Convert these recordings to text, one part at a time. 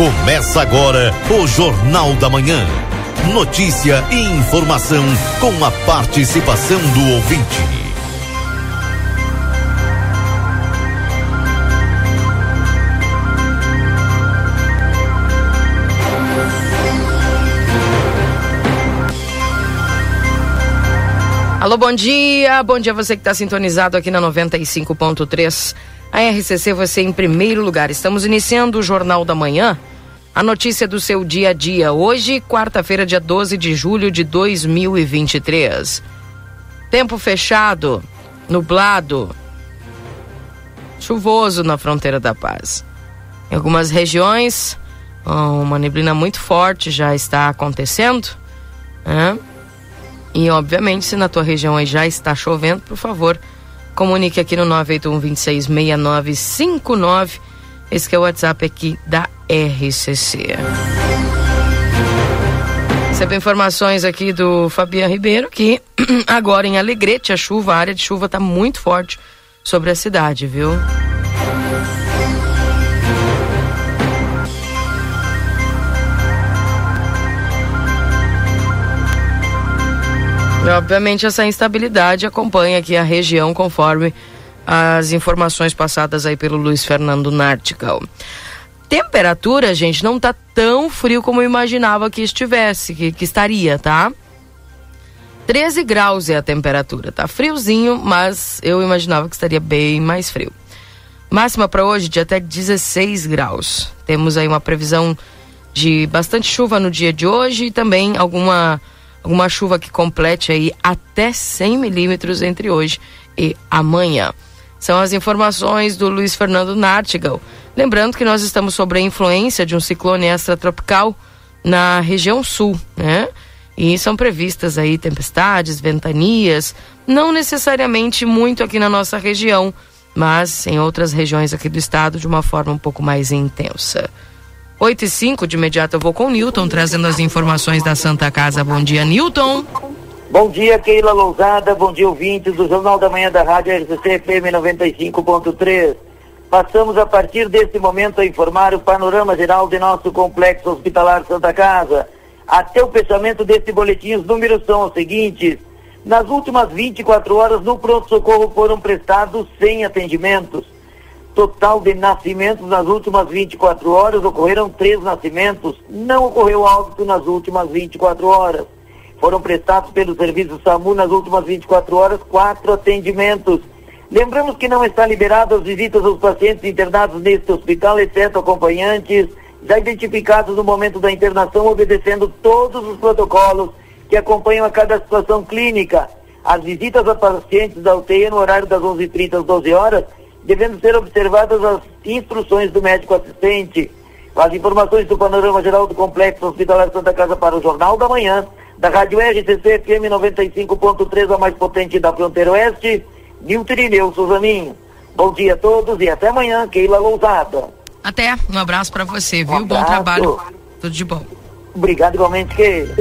Começa agora o Jornal da Manhã. Notícia e informação com a participação do ouvinte. Alô, bom dia. Bom dia você que está sintonizado aqui na 95.3. A RCC você em primeiro lugar. Estamos iniciando o Jornal da Manhã. A notícia do seu dia a dia. Hoje, quarta-feira, dia 12 de julho de 2023. Tempo fechado, nublado, chuvoso na fronteira da paz. Em algumas regiões, uma neblina muito forte já está acontecendo. Né? E, obviamente, se na tua região já está chovendo, por favor, comunique aqui no 981-266959. Esse é o WhatsApp aqui da RCC. Recebo informações aqui do Fabiano Ribeiro que agora em Alegrete a chuva, a área de chuva está muito forte sobre a cidade, viu? Obviamente essa instabilidade acompanha aqui a região conforme as informações passadas aí pelo Luiz Fernando Nartigal. Temperatura, gente, não tá tão frio como eu imaginava que estivesse, que, que estaria, tá? 13 graus é a temperatura. Tá friozinho, mas eu imaginava que estaria bem mais frio. Máxima para hoje de até 16 graus. Temos aí uma previsão de bastante chuva no dia de hoje e também alguma alguma chuva que complete aí até 100 milímetros entre hoje e amanhã. São as informações do Luiz Fernando Nartigal. Lembrando que nós estamos sob a influência de um ciclone extratropical na região sul, né? E são previstas aí tempestades, ventanias, não necessariamente muito aqui na nossa região, mas em outras regiões aqui do estado de uma forma um pouco mais intensa. 8 e 5, de imediato eu vou com o Newton, trazendo as informações da Santa Casa. Bom dia, Newton. Bom dia, Keila Lousada. Bom dia, ouvintes do Jornal da Manhã da Rádio RCC FM 95.3. Passamos a partir deste momento a informar o panorama geral de nosso complexo hospitalar Santa Casa. Até o fechamento deste boletim, os números são os seguintes. Nas últimas 24 horas, no pronto-socorro foram prestados 100 atendimentos total de nascimentos nas últimas 24 horas, ocorreram três nascimentos, não ocorreu óbito nas últimas 24 horas. Foram prestados pelo serviço SAMU nas últimas 24 horas quatro atendimentos. Lembramos que não está liberado as visitas aos pacientes internados neste hospital, exceto acompanhantes, já identificados no momento da internação, obedecendo todos os protocolos que acompanham a cada situação clínica. As visitas a pacientes da UTI no horário das 11h30 às 12 horas devendo ser observadas as instruções do médico assistente. As informações do panorama geral do Complexo Hospitalar Santa Casa para o Jornal da Manhã, da Rádio RCC FM 95.3, a mais potente da fronteira oeste, Nilton Irineu Suzaninho. Bom dia a todos e até amanhã, Keila Lousada. Até, um abraço para você, viu? Um Bom trabalho. Tudo de bom. Obrigado igualmente, Keila.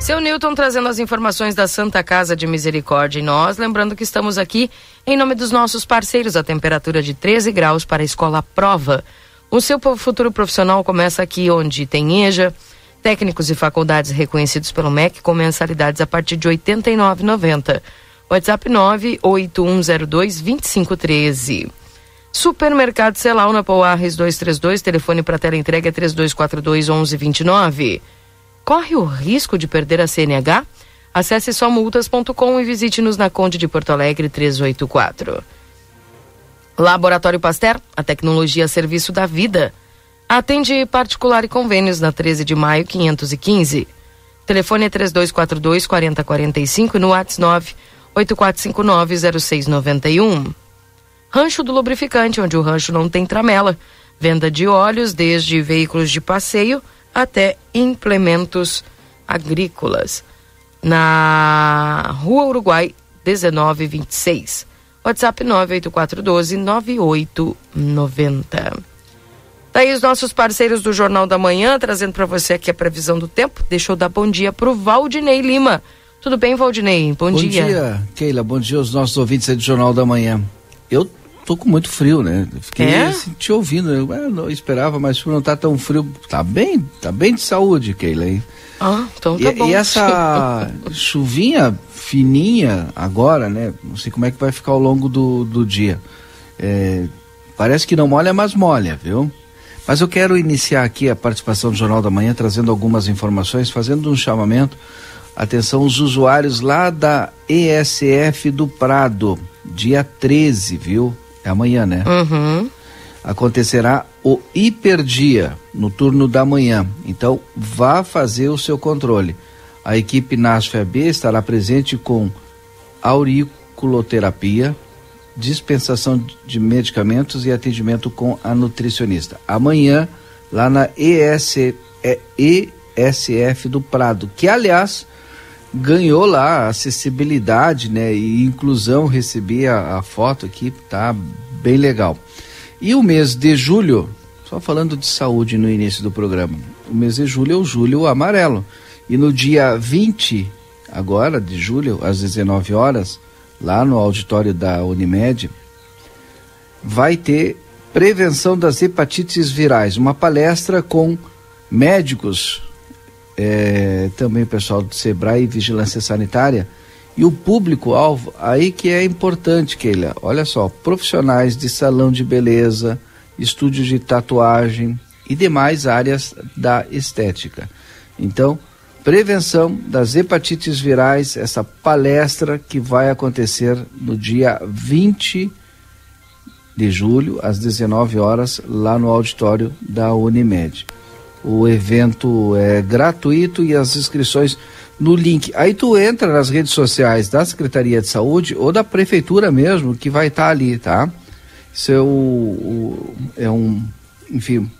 Seu Newton trazendo as informações da Santa Casa de Misericórdia e nós, lembrando que estamos aqui em nome dos nossos parceiros, a temperatura de 13 graus para a Escola Prova. O seu futuro profissional começa aqui onde tem EJA, técnicos e faculdades reconhecidos pelo MEC com mensalidades a partir de R$ 89,90. WhatsApp 98102-2513. Supermercado Celal na Poarres 232, telefone para tela entrega é 3242 1129. Corre o risco de perder a CNH? Acesse somultas.com e visite-nos na Conde de Porto Alegre 384. Laboratório Pasteur, a tecnologia a serviço da vida. Atende particular e convênios na 13 de maio 515. Telefone é 3242 4045 e no WhatsApp 84590691. Rancho do Lubrificante, onde o rancho não tem tramela. Venda de óleos desde veículos de passeio até implementos agrícolas. Na Rua Uruguai 1926. WhatsApp 98412-9890. Daí os nossos parceiros do Jornal da Manhã, trazendo para você aqui a previsão do tempo. Deixa eu dar bom dia para o Valdinei Lima. Tudo bem, Valdinei? Bom, bom dia. Bom dia, Keila. Bom dia aos nossos ouvintes aí do Jornal da Manhã. Eu tô com muito frio, né? Fiquei é? assim, te ouvindo. Eu, eu não esperava, mas não tá tão frio. Tá bem, tá bem de saúde, Keila. Hein? Ah, então tá e, bom. E essa chuvinha fininha agora, né? Não sei como é que vai ficar ao longo do, do dia. É, parece que não molha, mas molha, viu? Mas eu quero iniciar aqui a participação do Jornal da Manhã trazendo algumas informações, fazendo um chamamento. Atenção, os usuários lá da ESF do Prado, dia 13, viu? É amanhã, né? Uhum. Acontecerá o hiperdia no turno da manhã. Então, vá fazer o seu controle. A equipe NASFAB estará presente com auriculoterapia, dispensação de medicamentos e atendimento com a nutricionista. Amanhã, lá na ES, é, ESF do Prado, que aliás ganhou lá acessibilidade né, e inclusão. Recebi a, a foto aqui, tá bem legal. E o mês de julho, só falando de saúde no início do programa, o mês de julho é o julho amarelo. E no dia 20, agora de julho, às 19 horas, lá no auditório da Unimed, vai ter prevenção das hepatites virais, uma palestra com médicos, é, também o pessoal do Sebrae e Vigilância Sanitária, e o público-alvo, aí que é importante, Keila, olha só, profissionais de salão de beleza, estúdios de tatuagem e demais áreas da estética. Então, prevenção das hepatites virais, essa palestra que vai acontecer no dia 20 de julho, às 19 horas, lá no auditório da Unimed. O evento é gratuito e as inscrições no link. Aí tu entra nas redes sociais da Secretaria de Saúde ou da Prefeitura mesmo, que vai estar tá ali, tá? Isso é, o, o, é um, enfim,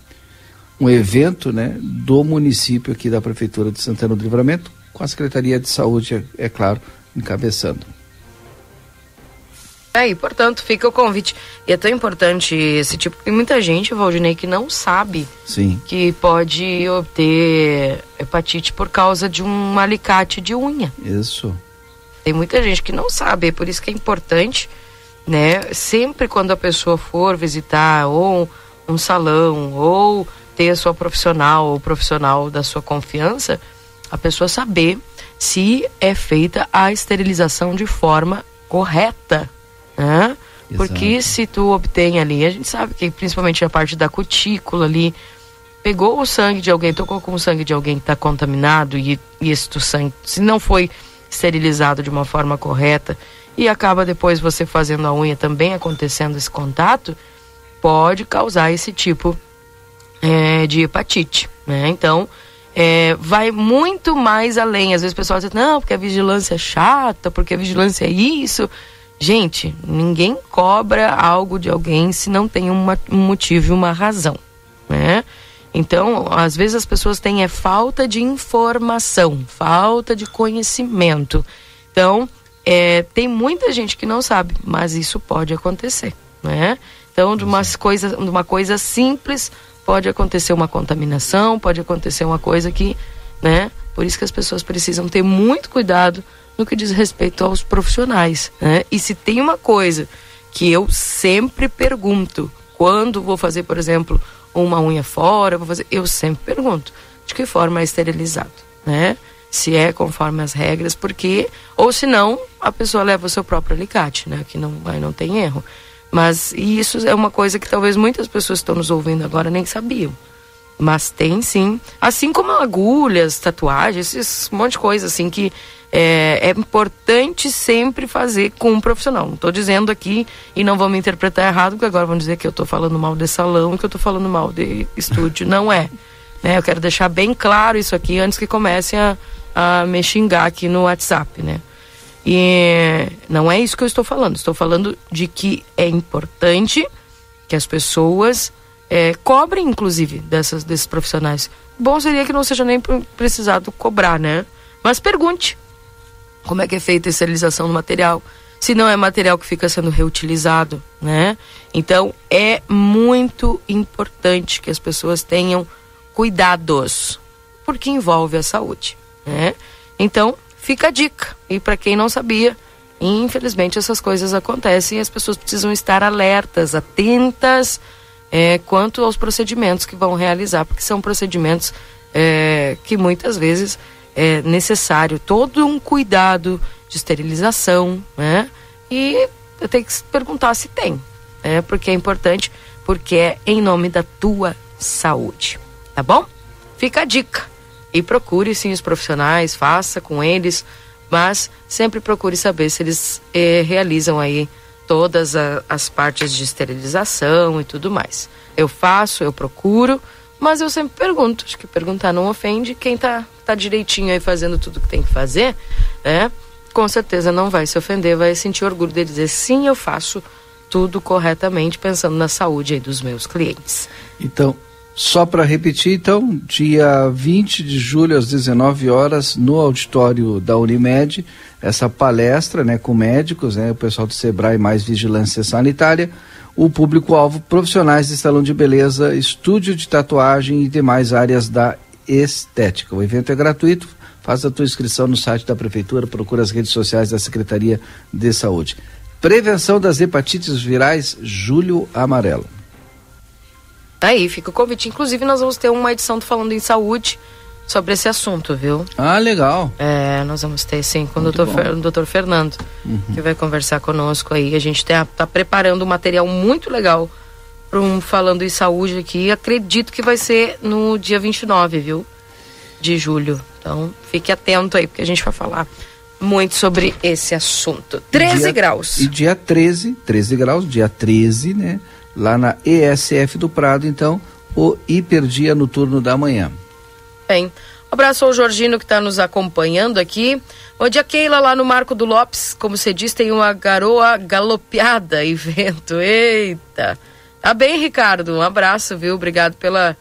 um evento né, do município aqui da Prefeitura de Santana do Livramento, com a Secretaria de Saúde, é, é claro, encabeçando. É, e portanto fica o convite. E é tão importante esse tipo, porque muita gente, Valdinei, que não sabe Sim. que pode obter hepatite por causa de um alicate de unha. Isso. Tem muita gente que não sabe, é por isso que é importante, né? Sempre quando a pessoa for visitar ou um salão ou ter a sua profissional ou profissional da sua confiança, a pessoa saber se é feita a esterilização de forma correta, né? Porque se tu obtém ali, a gente sabe que principalmente a parte da cutícula ali, pegou o sangue de alguém, tocou com o sangue de alguém que está contaminado e, e esse sangue, se não foi esterilizado de uma forma correta e acaba depois você fazendo a unha também acontecendo esse contato, pode causar esse tipo é, de hepatite, né? Então, é, vai muito mais além. Às vezes o pessoal diz, não, porque a vigilância é chata, porque a vigilância é isso. Gente, ninguém cobra algo de alguém se não tem uma, um motivo e uma razão, né? Então, às vezes as pessoas têm é falta de informação, falta de conhecimento. Então, é, tem muita gente que não sabe, mas isso pode acontecer, né? Então, de, umas coisa, de uma coisa simples pode acontecer uma contaminação, pode acontecer uma coisa que, né? Por isso que as pessoas precisam ter muito cuidado no que diz respeito aos profissionais, né? E se tem uma coisa que eu sempre pergunto, quando vou fazer, por exemplo, uma unha fora, vou fazer, eu sempre pergunto de que forma é esterilizado, né? Se é conforme as regras, porque ou se não, a pessoa leva o seu próprio alicate, né? Que não, aí não tem erro. Mas isso é uma coisa que talvez muitas pessoas que estão nos ouvindo agora nem sabiam. Mas tem sim. Assim como agulhas, tatuagens, esse monte de coisa assim que é, é importante sempre fazer com um profissional. Não estou dizendo aqui e não vão me interpretar errado, porque agora vão dizer que eu estou falando mal de salão, que eu estou falando mal de estúdio. Não é. Né? Eu quero deixar bem claro isso aqui antes que comecem a, a me xingar aqui no WhatsApp, né? E não é isso que eu estou falando. Estou falando de que é importante que as pessoas é, cobrem, inclusive, dessas, desses profissionais. Bom seria que não seja nem precisado cobrar, né? Mas pergunte como é que é feita a esterilização do material. Se não é material que fica sendo reutilizado, né? Então é muito importante que as pessoas tenham cuidados, porque envolve a saúde, né? Então Fica a dica. E para quem não sabia, infelizmente essas coisas acontecem e as pessoas precisam estar alertas, atentas é, quanto aos procedimentos que vão realizar, porque são procedimentos é, que muitas vezes é necessário todo um cuidado de esterilização, né? E eu tenho que perguntar se tem, né? Porque é importante, porque é em nome da tua saúde, tá bom? Fica a dica e procure sim os profissionais, faça com eles, mas sempre procure saber se eles eh, realizam aí todas a, as partes de esterilização e tudo mais. Eu faço, eu procuro, mas eu sempre pergunto, acho que perguntar não ofende quem tá, tá direitinho aí fazendo tudo que tem que fazer, né? Com certeza não vai se ofender, vai sentir orgulho de dizer sim, eu faço tudo corretamente, pensando na saúde aí dos meus clientes. Então, só para repetir, então, dia 20 de julho às 19 horas no auditório da Unimed, essa palestra, né, com médicos, né, o pessoal do Sebrae mais vigilância sanitária, o público-alvo profissionais de salão de beleza, estúdio de tatuagem e demais áreas da estética. O evento é gratuito, faz a tua inscrição no site da prefeitura, procura as redes sociais da Secretaria de Saúde. Prevenção das hepatites virais, Julho Amarelo. Tá aí, fica o convite. Inclusive, nós vamos ter uma edição do Falando em Saúde sobre esse assunto, viu? Ah, legal. É, nós vamos ter sim com o doutor, Fer, doutor Fernando, uhum. que vai conversar conosco aí. A gente está tá preparando um material muito legal para um Falando em Saúde aqui. Acredito que vai ser no dia 29, viu? De julho. Então, fique atento aí, porque a gente vai falar muito sobre esse assunto. 13 dia, graus. E dia 13, 13 graus, dia 13, né? Lá na ESF do Prado, então, o hiperdia noturno da manhã. Bem, abraço ao Jorginho que está nos acompanhando aqui. Bom dia, Keila, lá no Marco do Lopes. Como você diz, tem uma garoa galopeada e vento. Eita! Tá bem, Ricardo. Um abraço, viu? Obrigado pela,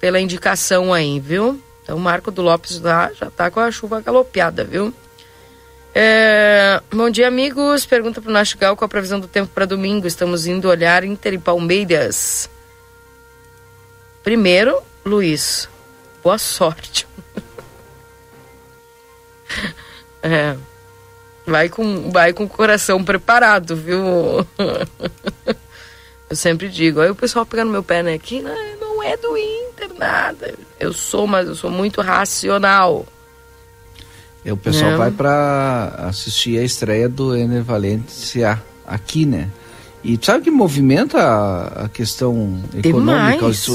pela indicação aí, viu? Então, Marco do Lopes lá já tá com a chuva galopeada, viu? É, bom dia, amigos. Pergunta para o Nastigal qual a previsão do tempo para domingo. Estamos indo olhar Inter e Palmeiras. Primeiro, Luiz, boa sorte. é, vai com, vai com o coração preparado, viu? Eu sempre digo, aí o pessoal pegando meu pé, né? Que não é do Inter nada. Eu sou, mas eu sou muito racional. E o pessoal é. vai para assistir a estreia do Ener Valencia aqui, né? E sabe que movimenta a, a questão econômica, os,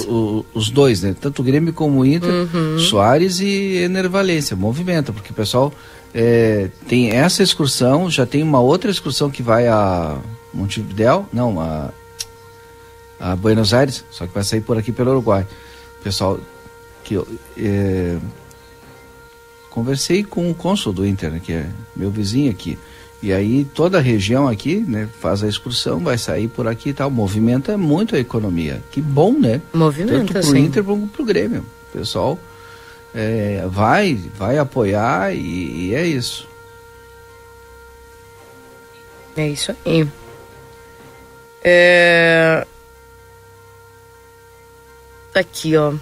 os, dois, né? Tanto o Grêmio como o Inter, uhum. Soares e Ener Valência. Movimenta, porque o pessoal é, tem essa excursão, já tem uma outra excursão que vai a Montevidéu, não, a, a Buenos Aires, só que vai sair por aqui pelo Uruguai. Pessoal que é, conversei com o cônsul do Inter, né, que é meu vizinho aqui. E aí toda a região aqui, né, faz a excursão, vai sair por aqui e tal. Movimenta muito a economia. Que bom, né? Movimenta, Tanto pro sim. Inter como pro Grêmio. O pessoal é, vai, vai apoiar e, e, é isso. É isso aí. É... Aqui, ó.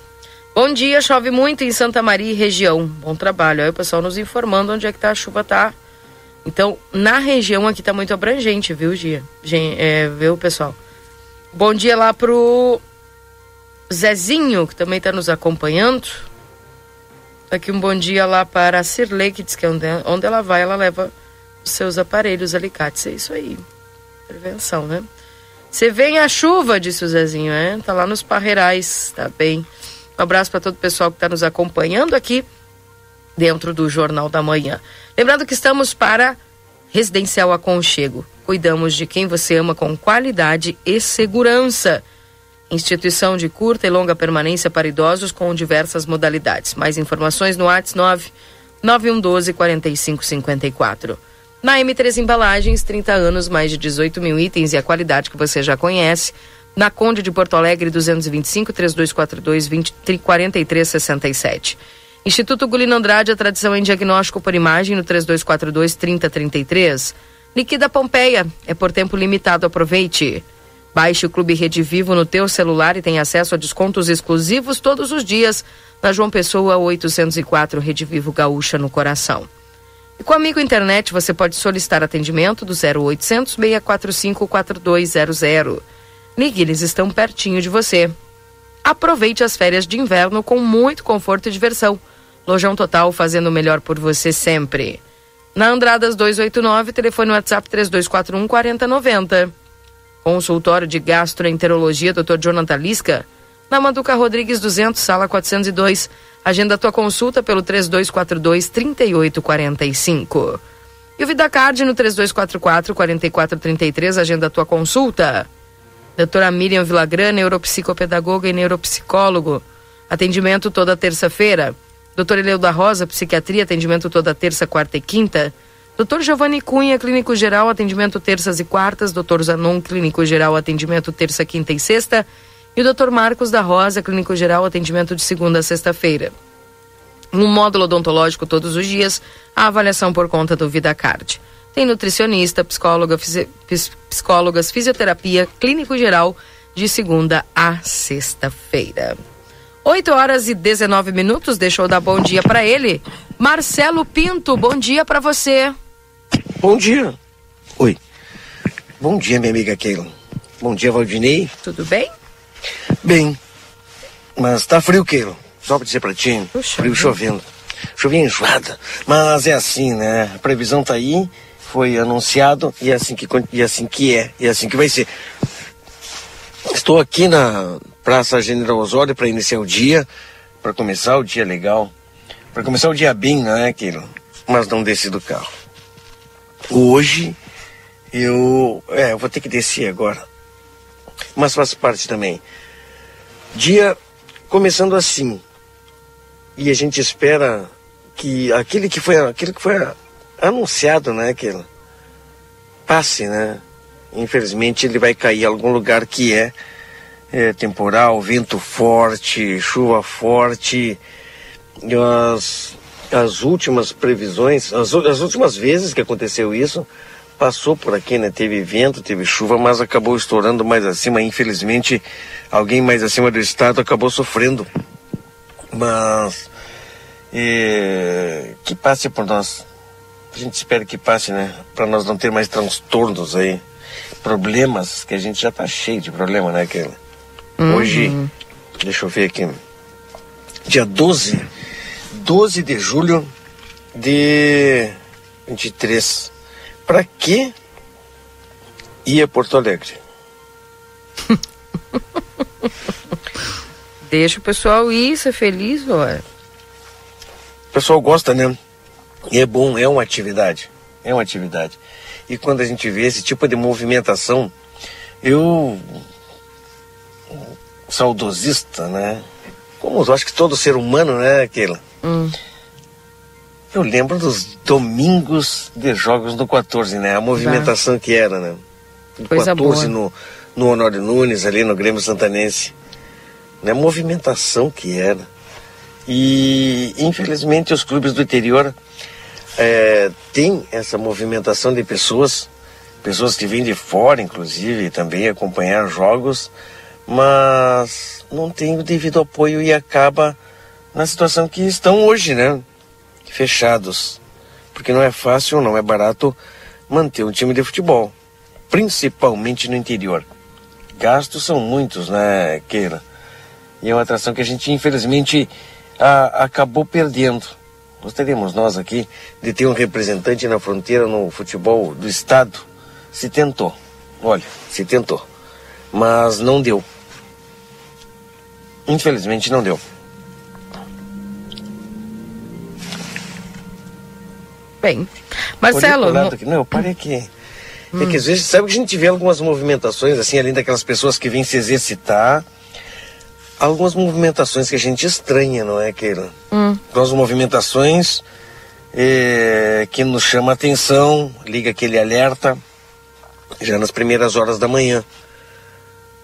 Bom dia, chove muito em Santa Maria e região. Bom trabalho. Aí o pessoal nos informando onde é que tá a chuva tá. Então, na região aqui tá muito abrangente, viu, Gia? É, viu, pessoal? Bom dia lá pro Zezinho, que também tá nos acompanhando. Aqui um bom dia lá para a Cirlei, que diz que onde, onde ela vai, ela leva os seus aparelhos, alicates. É isso aí. Prevenção, né? Você vem a chuva, disse o Zezinho, é? Tá lá nos parreirais, tá bem. Um abraço para todo o pessoal que está nos acompanhando aqui dentro do Jornal da Manhã. Lembrando que estamos para Residencial Aconchego. Cuidamos de quem você ama com qualidade e segurança. Instituição de curta e longa permanência para idosos com diversas modalidades. Mais informações no WhatsApp 9 9112 4554. Na M3 Embalagens, 30 anos, mais de 18 mil itens e a qualidade que você já conhece na Conde de Porto Alegre 225 3242 4367. Instituto Gulino Andrade, a tradição em diagnóstico por imagem no 3242 3033. Liquida Pompeia, é por tempo limitado, aproveite. Baixe o Clube Rede Vivo no teu celular e tenha acesso a descontos exclusivos todos os dias na João Pessoa 804 Rede Vivo Gaúcha no coração. E com Amigo Internet você pode solicitar atendimento do 0800 645 4200. Eles estão pertinho de você. Aproveite as férias de inverno com muito conforto e diversão. Lojão Total fazendo o melhor por você sempre. Na Andradas 289, telefone WhatsApp 3241 4090. Consultório de Gastroenterologia Dr. Jonathan Lisca, na Manduca Rodrigues 200, sala 402. Agenda tua consulta pelo 3242 3845. E o VidaCard no 3244 4433, agenda tua consulta. Doutora Miriam Villagrana, neuropsicopedagoga e neuropsicólogo. Atendimento toda terça-feira. Doutor Eleu da Rosa, psiquiatria, atendimento toda terça, quarta e quinta. Doutor Giovanni Cunha, clínico geral, atendimento terças e quartas. Doutor Zanon, clínico geral, atendimento terça, quinta e sexta. E o Dr. Marcos da Rosa, clínico geral, atendimento de segunda a sexta-feira. Um módulo odontológico todos os dias, a avaliação por conta do VidaCard. Tem nutricionista, psicóloga, fisi psicólogas, fisioterapia, clínico geral, de segunda a sexta-feira. 8 horas e 19 minutos, deixa eu dar bom dia para ele. Marcelo Pinto, bom dia para você. Bom dia. Oi. Bom dia, minha amiga Keila. Bom dia, Valdinei. Tudo bem? Bem, mas tá frio, Keilo. Só pra dizer pra ti, Puxa, frio chovendo. Chovia enjoada. Mas é assim, né? A previsão tá aí, foi anunciado e é assim que, e é assim que é, e é assim que vai ser. Estou aqui na Praça General Osório para iniciar o dia, para começar o dia legal, para começar o dia bem, não é, Keilo? Mas não desci do carro. Hoje eu, é, eu vou ter que descer agora mas faz parte também. Dia começando assim. E a gente espera que aquele que foi, aquele que foi anunciado, né, aquele passe, né? Infelizmente ele vai cair em algum lugar que é, é temporal, vento forte, chuva forte. As, as últimas previsões, as, as últimas vezes que aconteceu isso, passou por aqui, né? Teve vento, teve chuva, mas acabou estourando mais acima. Infelizmente, alguém mais acima do estado acabou sofrendo. Mas que passe por nós. A gente espera que passe, né? Para nós não ter mais transtornos aí, problemas que a gente já tá cheio de problema, né? Que uhum. hoje, deixa eu ver aqui, dia 12, 12 de julho de 23 para que ir a Porto Alegre? Deixa o pessoal ir, ser feliz, ué. O pessoal gosta, né? E é bom, é uma atividade. É uma atividade. E quando a gente vê esse tipo de movimentação, eu. saudosista, né? Como eu acho que todo ser humano, né, Keila? Hum. Eu lembro dos domingos de jogos do 14, né? A movimentação que era, né? Do Coisa 14 boa. no, no Honório Nunes, ali no Grêmio Santanense. Né? A movimentação que era. E, infelizmente, os clubes do interior é, têm essa movimentação de pessoas, pessoas que vêm de fora, inclusive, também acompanhar jogos, mas não tem o devido apoio e acaba na situação que estão hoje, né? fechados, porque não é fácil, não é barato manter um time de futebol, principalmente no interior. Gastos são muitos, né, Keira? E é uma atração que a gente, infelizmente, a, acabou perdendo. Gostaríamos nós aqui de ter um representante na fronteira no futebol do estado. Se tentou, olha, se tentou, mas não deu. Infelizmente não deu. Bem, Marcelo. Não, eu parei aqui. Hum. É que às vezes, sabe que a gente vê algumas movimentações, assim, além daquelas pessoas que vêm se exercitar, algumas movimentações que a gente estranha, não é, Keila? Hum. Algumas movimentações é, que nos chama a atenção, liga aquele alerta, já nas primeiras horas da manhã.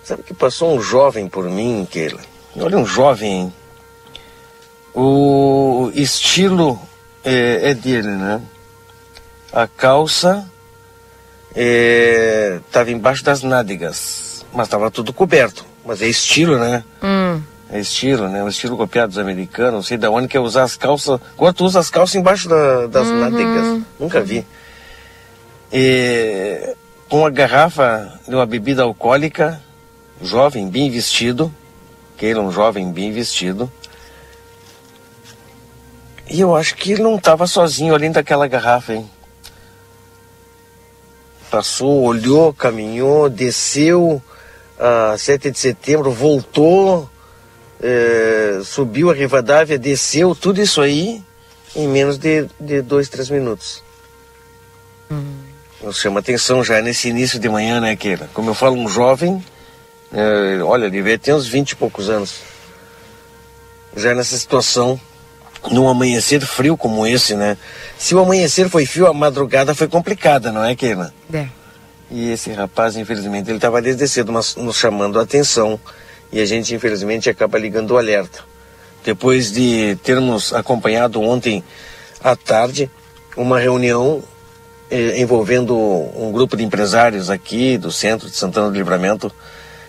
Sabe que passou um jovem por mim, Keila? Olha, um jovem, hein? O estilo é, é dele, né? A calça estava é, embaixo das nádegas, mas estava tudo coberto. Mas é estilo, né? Hum. é estilo, né? O estilo copiado dos americanos, não sei da onde que é usar as calças. Agora tu usa as calças embaixo da, das uhum. nádegas. Nunca vi. E, com uma garrafa de uma bebida alcoólica, jovem, bem vestido, que ele é um jovem bem vestido. E eu acho que ele não estava sozinho além daquela garrafa, hein? Passou, olhou, caminhou, desceu a uh, 7 de setembro, voltou, é, subiu a Rivadavia, desceu, tudo isso aí em menos de, de dois, três minutos. Hum. Nos chama atenção já nesse início de manhã, né, Keila? Como eu falo, um jovem, é, olha, ele tem uns 20 e poucos anos. Já nessa situação, num amanhecer frio como esse, né? Se o amanhecer foi frio, a madrugada foi complicada, não é, Keila? É. E esse rapaz, infelizmente, ele estava desde cedo nos chamando a atenção e a gente infelizmente acaba ligando o alerta. Depois de termos acompanhado ontem à tarde uma reunião eh, envolvendo um grupo de empresários aqui do centro de Santana do Livramento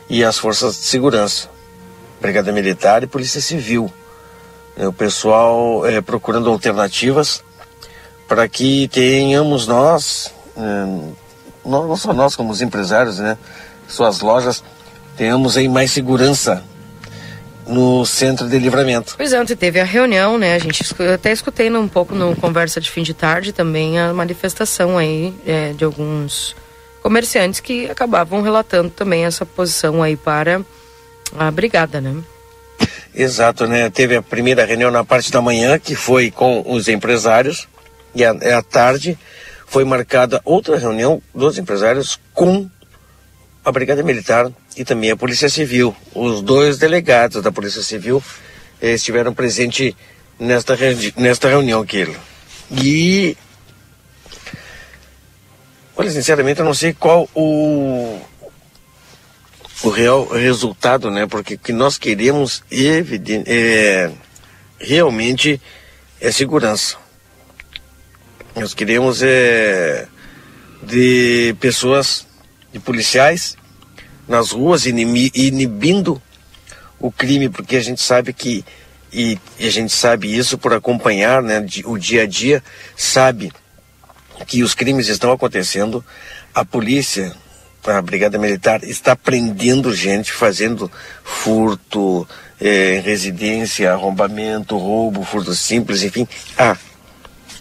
e as forças de segurança, Brigada Militar e Polícia Civil. O pessoal eh, procurando alternativas para que tenhamos nós, eh, não só nós como os empresários, né, suas lojas, tenhamos aí mais segurança no centro de livramento. Pois é, ontem teve a reunião, né? A gente até escutei um pouco no conversa de fim de tarde também a manifestação aí é, de alguns comerciantes que acabavam relatando também essa posição aí para a brigada, né? Exato, né? Teve a primeira reunião na parte da manhã que foi com os empresários e à tarde foi marcada outra reunião dos empresários com a Brigada Militar e também a Polícia Civil. Os dois delegados da Polícia Civil eh, estiveram presentes nesta, nesta reunião, Kilo. E. Olha, sinceramente, eu não sei qual o, o real resultado, né? Porque o que nós queremos é, realmente é segurança. Nós queremos é, de pessoas de policiais nas ruas inibindo o crime, porque a gente sabe que e, e a gente sabe isso por acompanhar né, o dia a dia, sabe que os crimes estão acontecendo, a polícia, a Brigada Militar está prendendo gente, fazendo furto, é, residência, arrombamento, roubo, furto simples, enfim. Ah,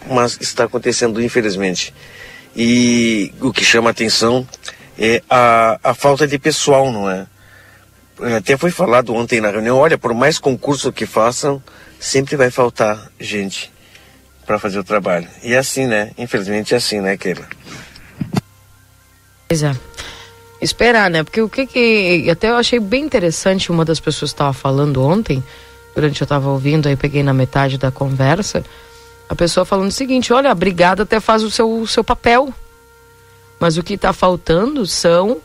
mas está acontecendo infelizmente. E o que chama atenção é a, a falta de pessoal, não é? Até foi falado ontem na reunião, olha, por mais concurso que façam, sempre vai faltar gente para fazer o trabalho. E é assim, né? Infelizmente é assim, né, Keila? Pois é. Esperar, né? Porque o que que. Até eu achei bem interessante uma das pessoas estava falando ontem, durante eu estava ouvindo, aí peguei na metade da conversa, a pessoa falando o seguinte: olha, a brigada até faz o seu, o seu papel mas o que está faltando são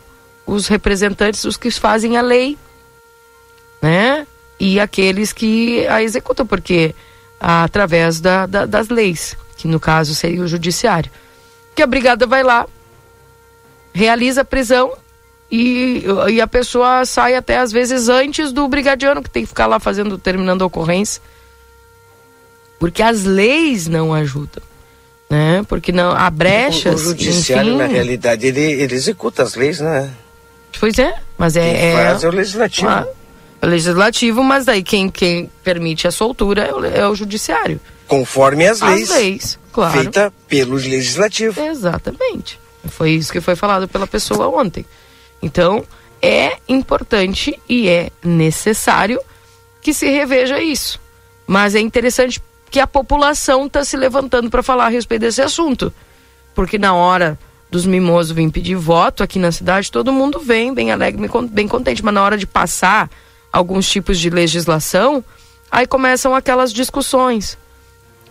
os representantes, os que fazem a lei, né? E aqueles que a executam, porque através da, da, das leis, que no caso seria o judiciário. Que a brigada vai lá, realiza a prisão e, e a pessoa sai até às vezes antes do brigadiano, que tem que ficar lá fazendo, terminando a ocorrência. Porque as leis não ajudam né? Porque não há brechas. O, o judiciário, enfim... na realidade, ele, ele executa as leis, né? Pois é, mas é. Quem é, faz é o legislativo. Ah, o legislativo, mas aí quem, quem permite a soltura é o, é o judiciário. Conforme as leis. As leis, claro. Feita pelo legislativo. Exatamente. Foi isso que foi falado pela pessoa ontem. Então, é importante e é necessário que se reveja isso. Mas é interessante que a população está se levantando para falar a respeito desse assunto. Porque na hora dos mimosos vir pedir voto aqui na cidade, todo mundo vem bem alegre, bem contente. Mas na hora de passar alguns tipos de legislação, aí começam aquelas discussões.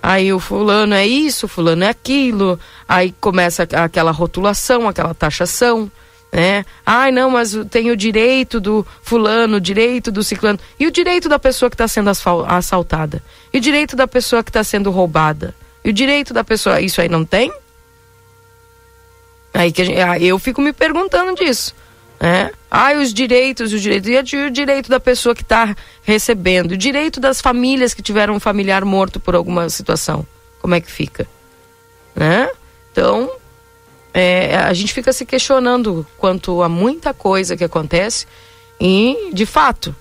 Aí o fulano é isso, o fulano é aquilo, aí começa aquela rotulação, aquela taxação né? Ai, não, mas tem o direito do fulano, o direito do ciclano. E o direito da pessoa que está sendo assaltada? E o direito da pessoa que está sendo roubada? E o direito da pessoa. Isso aí não tem? Aí que gente, eu fico me perguntando disso. né? Ai, os direitos, os direitos. E o direito da pessoa que está recebendo, o direito das famílias que tiveram um familiar morto por alguma situação. Como é que fica? Né? Então, é, a gente fica se questionando quanto a muita coisa que acontece e, de fato,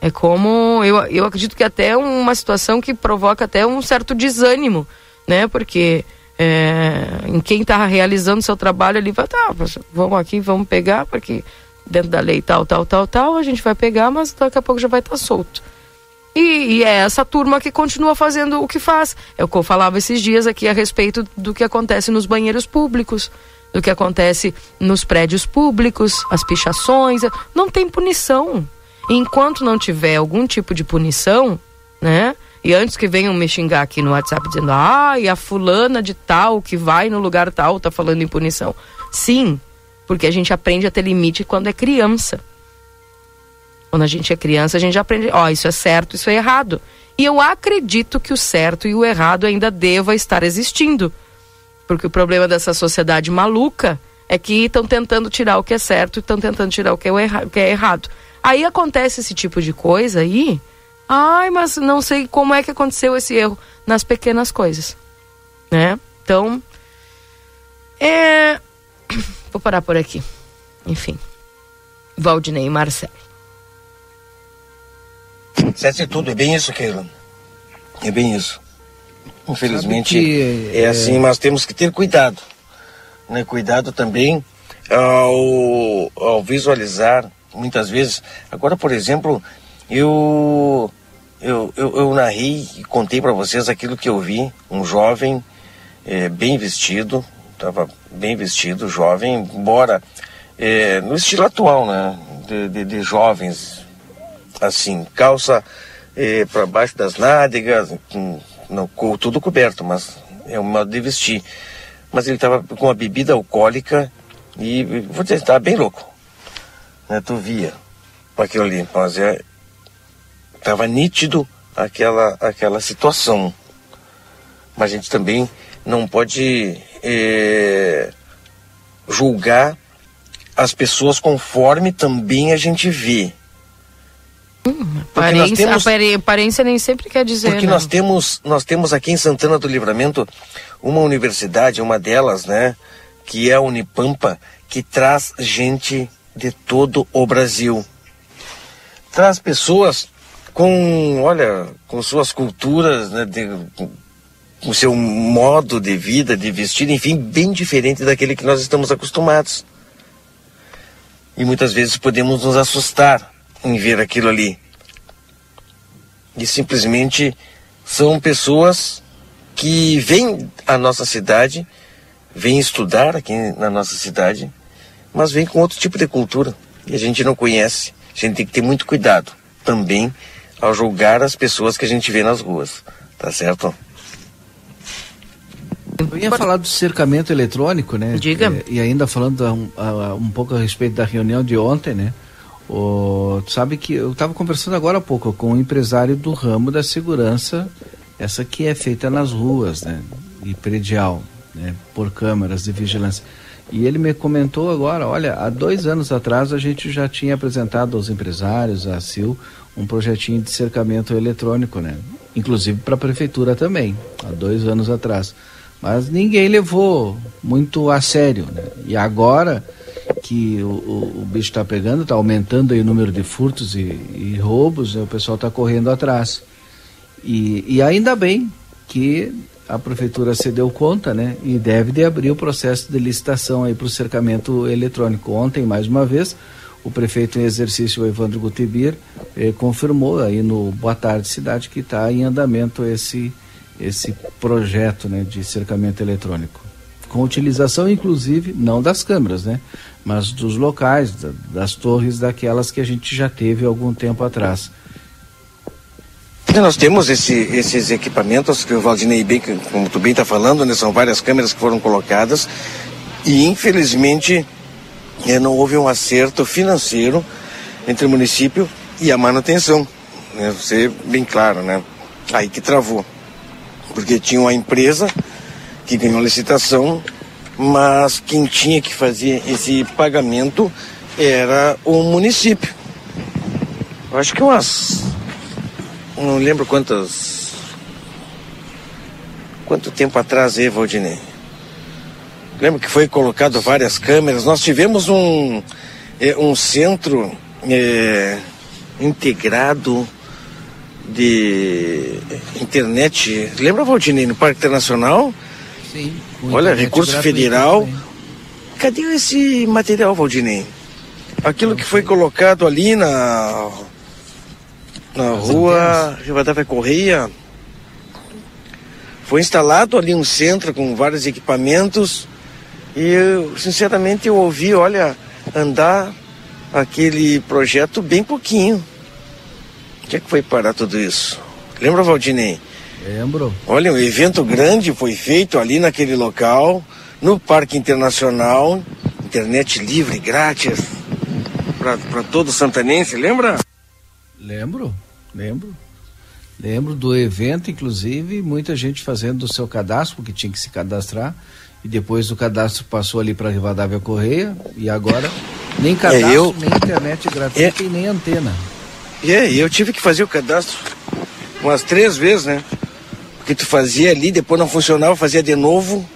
é como eu, eu acredito que até uma situação que provoca até um certo desânimo, né? Porque é, em quem está realizando seu trabalho ali vai tá, vamos aqui, vamos pegar, porque dentro da lei tal, tal, tal, tal, a gente vai pegar, mas daqui a pouco já vai estar tá solto. E, e, é essa turma que continua fazendo o que faz. É o que eu falava esses dias aqui a respeito do que acontece nos banheiros públicos, do que acontece nos prédios públicos, as pichações. Não tem punição. Enquanto não tiver algum tipo de punição, né? E antes que venham me xingar aqui no WhatsApp dizendo, ah, e a fulana de tal que vai no lugar tal tá falando em punição. Sim, porque a gente aprende a ter limite quando é criança. Quando a gente é criança, a gente aprende, ó, oh, isso é certo, isso é errado. E eu acredito que o certo e o errado ainda deva estar existindo. Porque o problema dessa sociedade maluca é que estão tentando tirar o que é certo e estão tentando tirar o que é, o que é errado. Aí acontece esse tipo de coisa aí. Ai, mas não sei como é que aconteceu esse erro nas pequenas coisas, né? Então, é... vou parar por aqui. Enfim, Valdinei Marcelo. Certo e tudo, é bem isso, Keila. É bem isso. Infelizmente que, é, é assim, mas temos que ter cuidado. Né? Cuidado também ao, ao visualizar muitas vezes. Agora, por exemplo, eu eu, eu, eu narrei e contei para vocês aquilo que eu vi, um jovem é, bem vestido, estava bem vestido, jovem, embora é, no estilo atual, né, de, de, de jovens, assim, calça é, para baixo das nádegas, não, tudo coberto, mas é um modo de vestir. Mas ele estava com uma bebida alcoólica e, vou dizer, estava bem louco né? Tu via com aquilo ali, mas é, tava nítido aquela, aquela situação. Mas a gente também não pode é, julgar as pessoas conforme também a gente vê. Hum, aparência, temos, aparência nem sempre quer dizer. Porque não. nós temos, nós temos aqui em Santana do Livramento uma universidade, uma delas, né, que é a Unipampa, que traz gente de todo o Brasil. Traz pessoas com, olha, com suas culturas, né, de, com seu modo de vida, de vestir, enfim, bem diferente daquele que nós estamos acostumados. E muitas vezes podemos nos assustar em ver aquilo ali. E simplesmente são pessoas que vêm à nossa cidade, vêm estudar aqui na nossa cidade, mas vem com outro tipo de cultura e a gente não conhece. A gente tem que ter muito cuidado também ao julgar as pessoas que a gente vê nas ruas, tá certo? Eu ia falar do cercamento eletrônico, né? Diga. É, e ainda falando um, um, pouco a respeito da reunião de ontem, né? O, sabe que eu estava conversando agora há pouco com um empresário do ramo da segurança, essa que é feita nas ruas, né? E predial, né? Por câmeras de vigilância. E ele me comentou agora, olha, há dois anos atrás a gente já tinha apresentado aos empresários, à CIL, um projetinho de cercamento eletrônico, né? Inclusive para a prefeitura também, há dois anos atrás. Mas ninguém levou muito a sério, né? E agora que o, o, o bicho está pegando, está aumentando o número de furtos e, e roubos, né? o pessoal está correndo atrás. E, e ainda bem que a prefeitura se deu conta, né, e deve de abrir o processo de licitação aí para o cercamento eletrônico. Ontem, mais uma vez, o prefeito em exercício, Evandro Gutibir, eh, confirmou aí no Boa Tarde Cidade que está em andamento esse esse projeto, né, de cercamento eletrônico, com utilização inclusive não das câmeras, né, mas dos locais, da, das torres daquelas que a gente já teve algum tempo atrás. Nós temos esse, esses equipamentos que o Valdinei bem, como tu bem está falando, né, são várias câmeras que foram colocadas e infelizmente é, não houve um acerto financeiro entre o município e a manutenção. Né, ser bem claro, né? Aí que travou. Porque tinha uma empresa que ganhou a licitação, mas quem tinha que fazer esse pagamento era o município. Acho que umas. Não lembro quantas. Quanto tempo atrás aí, Valdinei? Lembro que foi colocado várias câmeras. Nós tivemos um, é, um centro é, integrado de internet. Lembra, Valdinei, no Parque Internacional? Sim. Olha, recurso federal. Cadê esse material, Valdinei? Aquilo que foi colocado ali na na rua Rivadavia Correia foi instalado ali um centro com vários equipamentos e eu, sinceramente eu ouvi, olha, andar aquele projeto bem pouquinho. O que é que foi parar tudo isso? Lembra, Valdinei? Lembro. Olha, um evento grande foi feito ali naquele local, no Parque Internacional, internet livre, grátis, para todo santanense, lembra? Lembro, lembro. Lembro do evento, inclusive, muita gente fazendo o seu cadastro, porque tinha que se cadastrar, e depois o cadastro passou ali para Rivadavia Correia, e agora nem cadastro, é, eu... nem internet gratuita é... e nem antena. É, e eu tive que fazer o cadastro umas três vezes, né? Porque tu fazia ali, depois não funcionava, fazia de novo.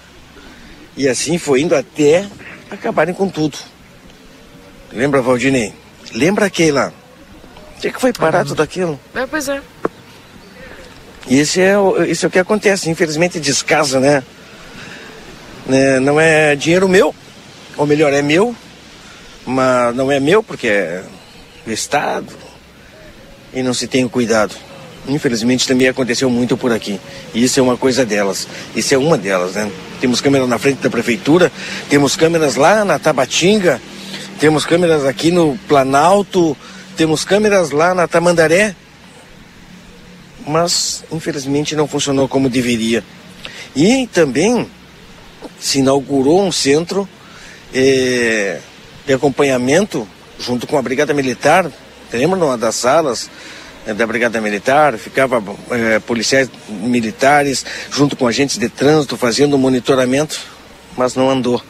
E assim foi indo até acabarem com tudo. Lembra, Valdinei? Lembra aquela? O que, é que foi parar tudo aquilo? É, pois é. E esse é, o, esse é o que acontece, infelizmente descaso, né? né? Não é dinheiro meu, ou melhor, é meu, mas não é meu porque é do Estado e não se tem o cuidado. Infelizmente também aconteceu muito por aqui. E isso é uma coisa delas. Isso é uma delas, né? Temos câmeras na frente da prefeitura, temos câmeras lá na Tabatinga, temos câmeras aqui no Planalto, temos câmeras lá na Tamandaré. Mas infelizmente não funcionou como deveria. E também se inaugurou um centro eh, de acompanhamento junto com a Brigada Militar. Lembra numa das salas da Brigada Militar, ficava eh, policiais militares junto com agentes de trânsito fazendo monitoramento, mas não andou.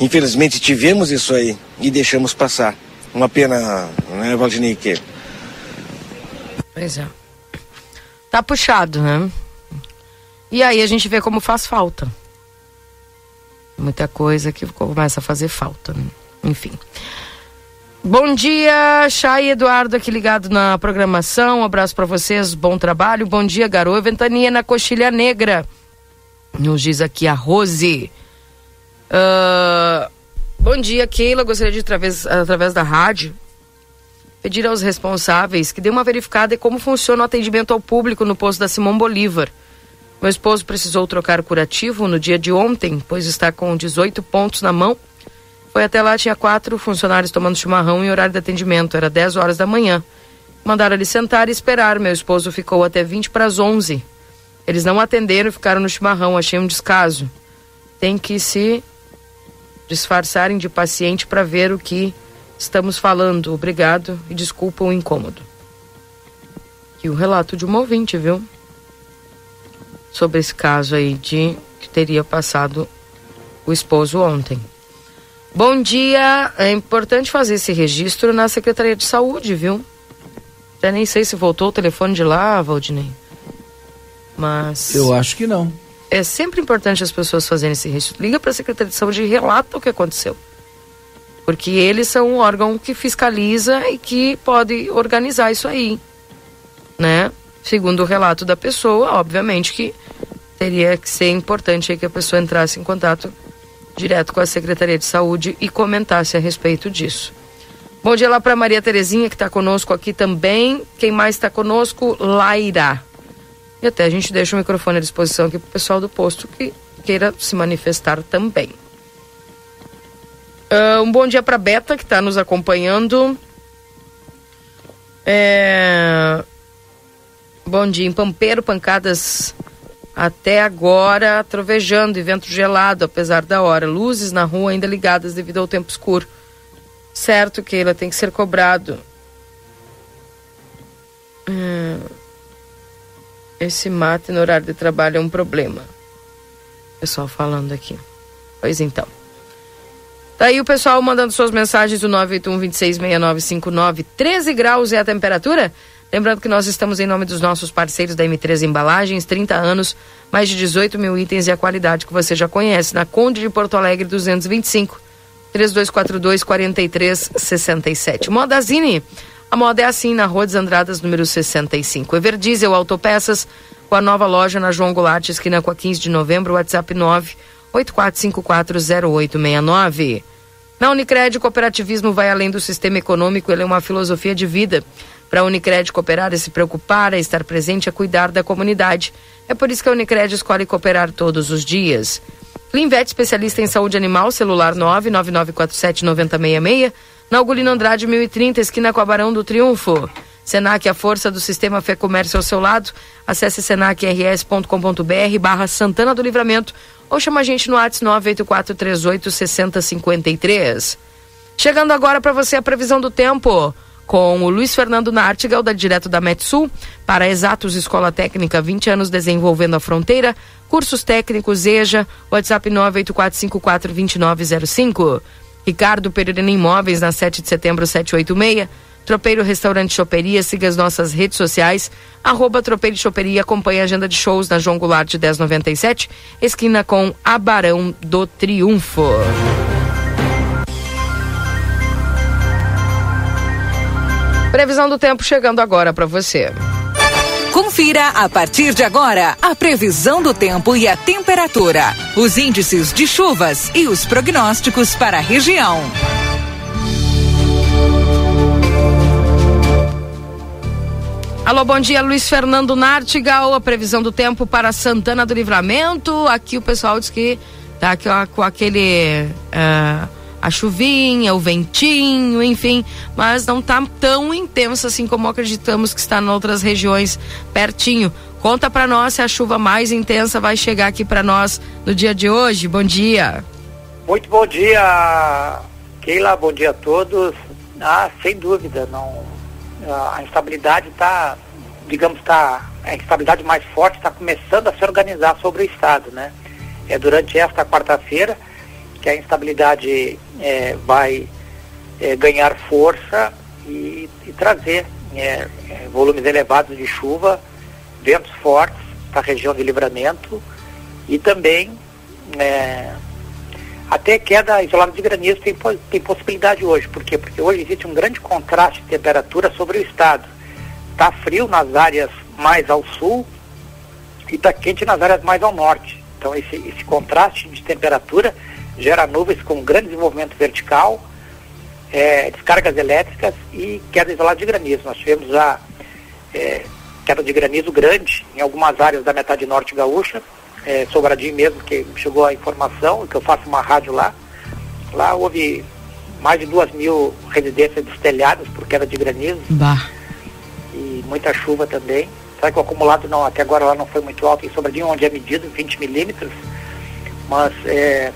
Infelizmente tivemos isso aí e deixamos passar. Uma pena, né, Valdinei? Que... Pois é. Tá puxado, né? E aí a gente vê como faz falta. Muita coisa que começa a fazer falta, né? Enfim. Bom dia, Chay Eduardo aqui ligado na programação. Um abraço para vocês, bom trabalho. Bom dia, garoa. Ventania na Coxilha Negra. Nos diz aqui a Rose. Uh, bom dia, Keila. Gostaria de, através, através da rádio, pedir aos responsáveis que dê uma verificada em como funciona o atendimento ao público no posto da Simão Bolívar. Meu esposo precisou trocar o curativo no dia de ontem, pois está com 18 pontos na mão foi até lá, tinha quatro funcionários tomando chimarrão em horário de atendimento. Era 10 horas da manhã. Mandaram ele sentar e esperar. Meu esposo ficou até 20 para as 11. Eles não atenderam e ficaram no chimarrão. Achei um descaso. Tem que se disfarçarem de paciente para ver o que estamos falando. Obrigado e desculpa o incômodo. E o relato de um ouvinte, viu? Sobre esse caso aí de que teria passado o esposo ontem. Bom dia. É importante fazer esse registro na Secretaria de Saúde, viu? Já nem sei se voltou o telefone de lá, Valdinei. Mas. Eu acho que não. É sempre importante as pessoas fazerem esse registro. Liga para a Secretaria de Saúde e relata o que aconteceu. Porque eles são um órgão que fiscaliza e que pode organizar isso aí. Né? Segundo o relato da pessoa, obviamente que teria que ser importante que a pessoa entrasse em contato direto com a Secretaria de Saúde e comentasse a respeito disso. Bom dia lá para Maria Terezinha, que está conosco aqui também. Quem mais está conosco? Laira. E até a gente deixa o microfone à disposição aqui para o pessoal do posto que queira se manifestar também. Uh, um bom dia para Beta, que está nos acompanhando. É... Bom dia, em Pampeiro, pancadas até agora, trovejando e vento gelado, apesar da hora. Luzes na rua ainda ligadas devido ao tempo escuro. Certo que ela tem que ser cobrado. Hum. Esse mate no horário de trabalho é um problema. Pessoal falando aqui. Pois então. Daí o pessoal mandando suas mensagens do 981 266959. 13 graus é a temperatura? Lembrando que nós estamos em nome dos nossos parceiros da M3 Embalagens, 30 anos, mais de 18 mil itens e a qualidade que você já conhece, na Conde de Porto Alegre 225, 3242 4367. Modazine, a moda é assim, na Rua dos Andradas, número 65. Everdiesel Autopeças, com a nova loja na João Goulart, esquina com a 15 de novembro, WhatsApp 9 84540869. Na Unicred, cooperativismo vai além do sistema econômico, ele é uma filosofia de vida. Para a Unicred cooperar é se preocupar, é estar presente, é cuidar da comunidade. É por isso que a Unicred escolhe cooperar todos os dias. Clinvet, especialista em saúde animal, celular 999479066, na Ugolino Andrade 1030, esquina com Barão do Triunfo. Senac, a força do sistema Fé Comércio ao seu lado. Acesse senacrs.com.br barra Santana do Livramento ou chama a gente no WhatsApp 98438 6053. Chegando agora para você a previsão do tempo com o Luiz Fernando Nartigal, da direto da Metsul, para Exatos Escola Técnica, 20 anos desenvolvendo a fronteira, cursos técnicos EJA, WhatsApp 984542905. Ricardo Pereira Imóveis, na 7 de setembro, 786. Tropeiro Restaurante Choperia, siga as nossas redes sociais, arroba Tropeiro Choperia, acompanhe a agenda de shows na João Goulart de 1097, esquina com Abarão do Triunfo. Previsão do tempo chegando agora para você. Confira a partir de agora a previsão do tempo e a temperatura, os índices de chuvas e os prognósticos para a região. Alô, bom dia, Luiz Fernando Nartigal. A previsão do tempo para Santana do Livramento. Aqui o pessoal diz que tá com aquele. Uh, a chuvinha, o ventinho, enfim, mas não está tão intenso assim como acreditamos que está em outras regiões pertinho. Conta para nós se a chuva mais intensa vai chegar aqui para nós no dia de hoje. Bom dia. Muito bom dia, Keila. Bom dia a todos. Ah, sem dúvida, não. A instabilidade está, digamos, está a instabilidade mais forte está começando a se organizar sobre o estado, né? É durante esta quarta-feira que a instabilidade é, vai é, ganhar força e, e trazer é, é volumes elevados de chuva, ventos fortes para a região de livramento e também é, até queda isolada de granizo tem, tem possibilidade hoje. Por quê? Porque hoje existe um grande contraste de temperatura sobre o estado. Está frio nas áreas mais ao sul e está quente nas áreas mais ao norte. Então esse, esse contraste de temperatura gera nuvens com grande desenvolvimento vertical, é, descargas elétricas e queda isolada de granizo. Nós tivemos a é, queda de granizo grande em algumas áreas da metade norte gaúcha, é, Sobradinho mesmo, que chegou a informação, que eu faço uma rádio lá. Lá houve mais de duas mil residências destelhadas por queda de granizo. Bah. E muita chuva também. Sabe que o acumulado não, até agora lá não foi muito alto em Sobradinho, onde é medido 20 milímetros. Mas é,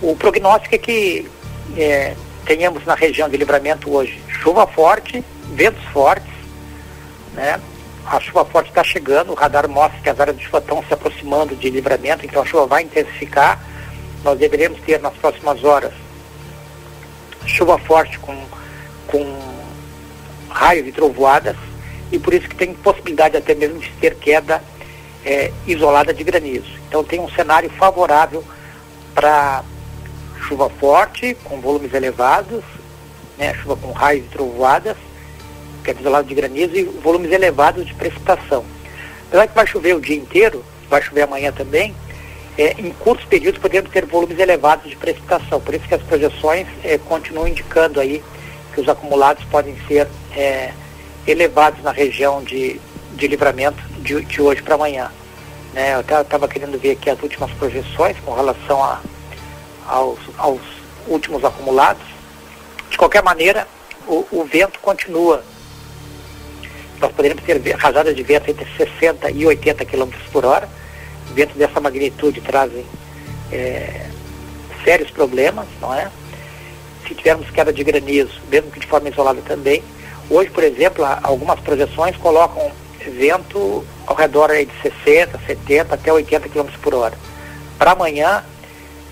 o prognóstico é que é, tenhamos na região de livramento hoje chuva forte, ventos fortes, né? A chuva forte está chegando, o radar mostra que as áreas de chuva estão se aproximando de livramento, então a chuva vai intensificar. Nós deveremos ter nas próximas horas chuva forte com, com raios e trovoadas, e por isso que tem possibilidade até mesmo de ter queda é, isolada de granizo. Então tem um cenário favorável para chuva forte, com volumes elevados, né, chuva com raios e trovoadas, que é isolado de granizo, e volumes elevados de precipitação. Apesar que vai chover o dia inteiro, vai chover amanhã também, é, em curtos períodos podemos ter volumes elevados de precipitação. Por isso que as projeções é, continuam indicando aí que os acumulados podem ser é, elevados na região de, de livramento de, de hoje para amanhã. Né, eu estava querendo ver aqui as últimas projeções com relação a aos, aos últimos acumulados. De qualquer maneira, o, o vento continua. Nós poderíamos ter rajadas de vento entre 60 e 80 km por hora. Ventos dessa magnitude trazem é, sérios problemas, não é? Se tivermos queda de granizo, mesmo que de forma isolada também. Hoje, por exemplo, algumas projeções colocam vento ao redor de 60, 70 até 80 km por hora. Para amanhã,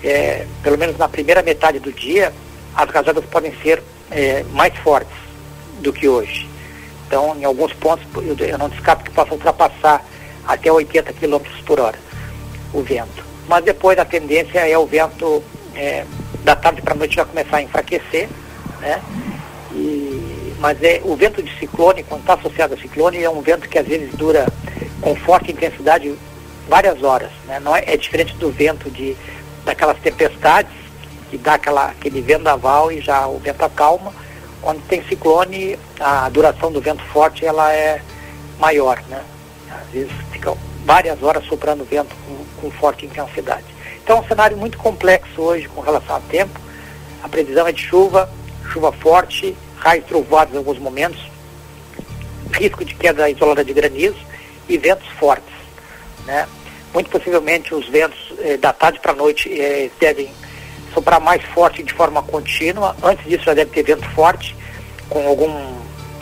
é, pelo menos na primeira metade do dia, as rajadas podem ser é, mais fortes do que hoje. Então, em alguns pontos, eu, eu não descarto que possa ultrapassar até 80 km por hora o vento. Mas depois a tendência é o vento é, da tarde para a noite já começar a enfraquecer, né? E, mas é, o vento de ciclone, quando está associado a ciclone, é um vento que às vezes dura com forte intensidade várias horas. Né? Não é, é diferente do vento de, daquelas tempestades que dá aquela, aquele vendaval e já o vento acalma. Quando tem ciclone, a duração do vento forte ela é maior. Né? Às vezes ficam várias horas soprando vento com, com forte intensidade. Então é um cenário muito complexo hoje com relação ao tempo. A previsão é de chuva, chuva forte, raios trovoados em alguns momentos, risco de queda isolada de granizo e ventos fortes. Né? Muito possivelmente os ventos eh, da tarde para a noite eh, devem soprar mais forte de forma contínua. Antes disso já deve ter vento forte, com algum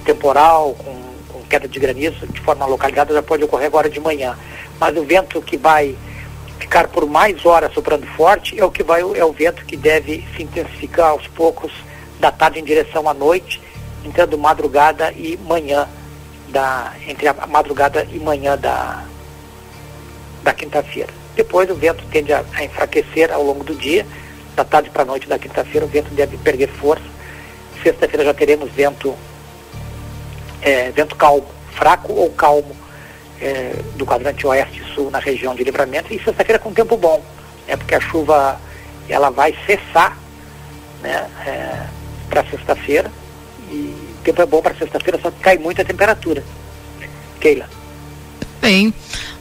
temporal, com, com queda de granizo de forma localizada, já pode ocorrer agora de manhã. Mas o vento que vai ficar por mais horas soprando forte é o que vai é o vento que deve se intensificar aos poucos da tarde em direção à noite, entrando madrugada e manhã da entre a madrugada e manhã da da quinta-feira. Depois o vento tende a, a, enfraquecer ao longo do dia, da tarde para a noite da quinta-feira o vento deve perder força. Sexta-feira já teremos vento é, vento calmo, fraco ou calmo é, do quadrante oeste e sul na região de livramento e sexta-feira com tempo bom, né, porque a chuva ela vai cessar né, é, para sexta-feira e o tempo é bom para sexta-feira, só que cai muito a temperatura. Keila. Bem,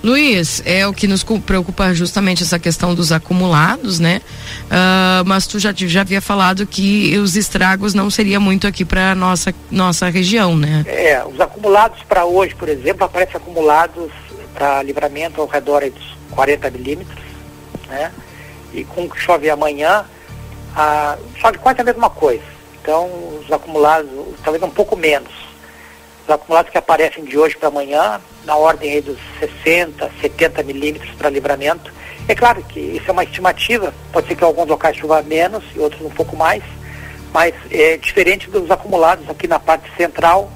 Luiz, é o que nos preocupa justamente essa questão dos acumulados, né? Uh, mas tu já, já havia falado que os estragos não seria muito aqui para nossa nossa região, né? É, os acumulados para hoje, por exemplo, aparecem acumulados para livramento ao redor dos 40 milímetros, né? E com que chove amanhã, ah, chove quase a mesma coisa. Então, os acumulados, talvez um pouco menos. Os acumulados que aparecem de hoje para amanhã, na ordem dos 60, 70 milímetros para livramento. É claro que isso é uma estimativa, pode ser que alguns locais chova menos e outros um pouco mais, mas é diferente dos acumulados aqui na parte central,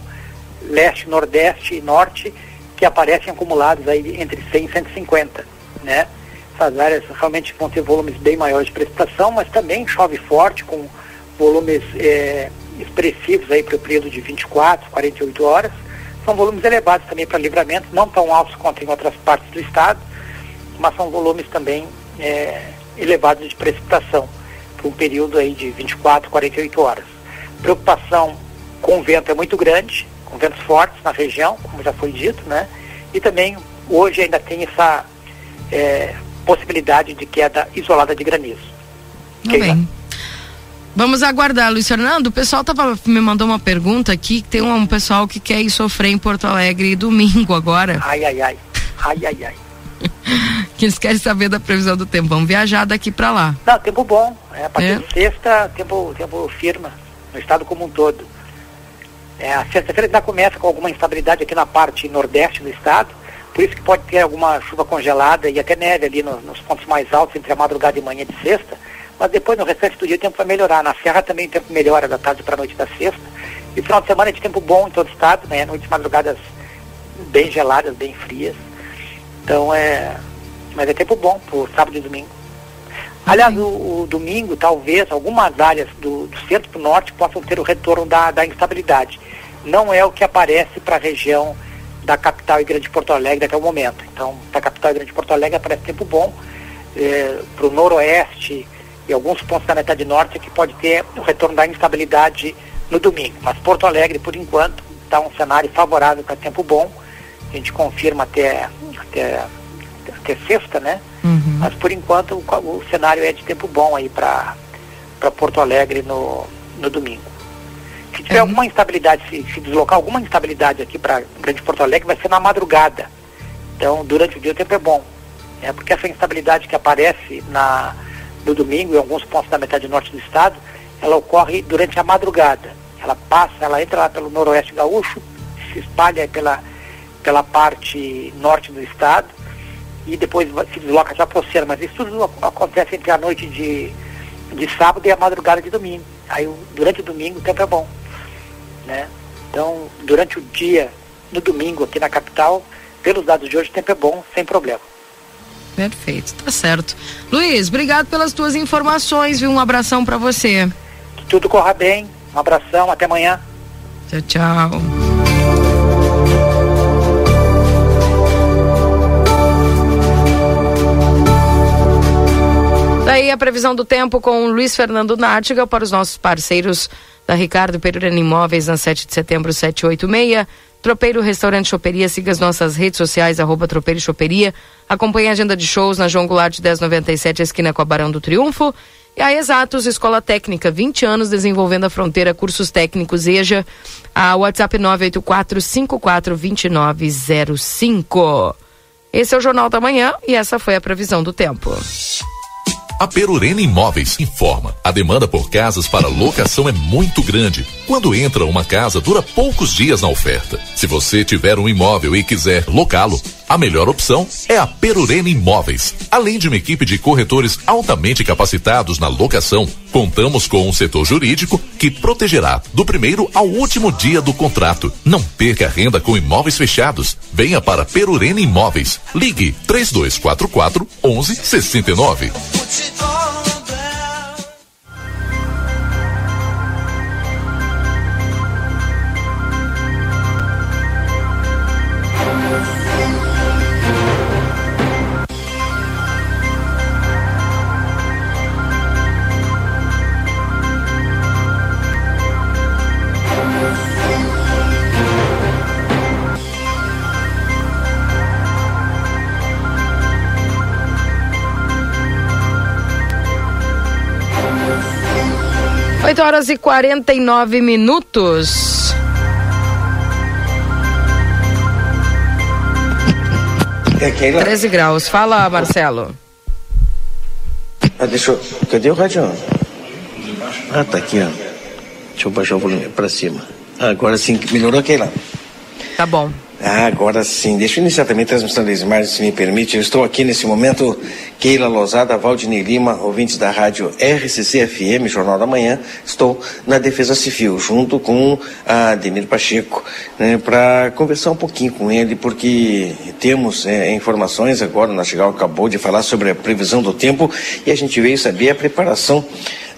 leste, nordeste e norte, que aparecem acumulados aí entre 100 e 150, né? Essas áreas realmente vão ter volumes bem maiores de precipitação, mas também chove forte, com volumes é, expressivos aí para o período de 24, 48 horas, são volumes elevados também para livramento, não tão altos quanto em outras partes do estado, mas são volumes também é, elevados de precipitação, por um período aí de 24, 48 horas. Preocupação com o vento é muito grande, com ventos fortes na região, como já foi dito, né? E também hoje ainda tem essa é, possibilidade de queda isolada de granizo. Tá bem. Vamos aguardar, Luiz Fernando. O pessoal tava, me mandou uma pergunta aqui, que tem um, um pessoal que quer ir sofrer em Porto Alegre domingo agora. Ai, ai, ai. Ai, ai, ai. que eles querem saber da previsão do tempo. Vamos viajar daqui para lá. Não, tempo bom. É, a partir é. de sexta, tempo, tempo firme no estado como um todo. É, a sexta-feira já começa com alguma instabilidade aqui na parte nordeste do estado, por isso que pode ter alguma chuva congelada e até neve ali no, nos pontos mais altos entre a madrugada e manhã de sexta mas depois no restante do dia o tempo vai melhorar. Na Serra também o tempo melhora da tarde para a noite da sexta. E final de semana é de tempo bom em todo o estado, né? Noites madrugadas bem geladas, bem frias. Então é. Mas é tempo bom por sábado e domingo. Aliás, o, o domingo, talvez, algumas áreas do, do centro para o norte possam ter o retorno da, da instabilidade. Não é o que aparece para a região da capital e Grande Porto Alegre até o momento. Então, da capital e Grande Porto Alegre aparece tempo bom. É, para o noroeste, e alguns pontos da metade norte que pode ter o retorno da instabilidade no domingo. Mas Porto Alegre, por enquanto, está um cenário favorável para tempo bom. A gente confirma até, até, até sexta, né? Uhum. Mas por enquanto o, o, cenário é de tempo bom aí para Porto Alegre no, no domingo. Se tiver uhum. alguma instabilidade, se, se deslocar alguma instabilidade aqui para Grande Porto Alegre, vai ser na madrugada. Então, durante o dia o tempo é bom. É, porque essa instabilidade que aparece na, no domingo, em alguns pontos da metade norte do estado, ela ocorre durante a madrugada. Ela passa, ela entra lá pelo noroeste gaúcho, se espalha pela, pela parte norte do estado e depois se desloca já para o oceano, mas isso tudo acontece entre a noite de, de sábado e a madrugada de domingo. Aí durante o domingo o tempo é bom. Né? Então, durante o dia, no domingo, aqui na capital, pelos dados de hoje, o tempo é bom, sem problema. Perfeito, tá certo. Luiz, obrigado pelas tuas informações, viu? Um abração para você. Que tudo corra bem. Um abração, até amanhã. Tchau, tchau. Daí a previsão do tempo com Luiz Fernando Nártiga para os nossos parceiros da Ricardo Pereira Imóveis na 7 de setembro 786. Tropeiro Restaurante Choperia, siga as nossas redes sociais, arroba Tropeiro Choperia. Acompanhe a agenda de shows na João Goulart 1097, esquina com a Barão do Triunfo. E a Exatos, Escola Técnica, 20 anos desenvolvendo a fronteira, cursos técnicos EJA, a WhatsApp 984-542905. Esse é o Jornal da Manhã e essa foi a previsão do tempo. A Perurena Imóveis informa. A demanda por casas para locação é muito grande. Quando entra uma casa, dura poucos dias na oferta. Se você tiver um imóvel e quiser locá-lo, a melhor opção é a Perurena Imóveis. Além de uma equipe de corretores altamente capacitados na locação, contamos com um setor jurídico que protegerá do primeiro ao último dia do contrato. Não perca renda com imóveis fechados. Venha para Perurena Imóveis. Ligue 3244 1169. 8 horas e 49 minutos. É, Keila. 13 graus. Fala, Marcelo. Ah, deixa eu... Cadê o rádio? Ah, tá aqui, ó. Deixa eu baixar o volume pra cima. Agora sim, melhorou, Keila? Tá bom. Ah, agora sim. Deixa eu iniciar também a transmissão da Smart, se me permite. Eu estou aqui nesse momento, Keila Lozada, Valdinei Lima, ouvintes da rádio RCC FM, Jornal da Manhã. Estou na Defesa Civil, junto com a Ademir Pacheco, né, para conversar um pouquinho com ele, porque temos é, informações agora, o Nastigal acabou de falar sobre a previsão do tempo e a gente veio saber a preparação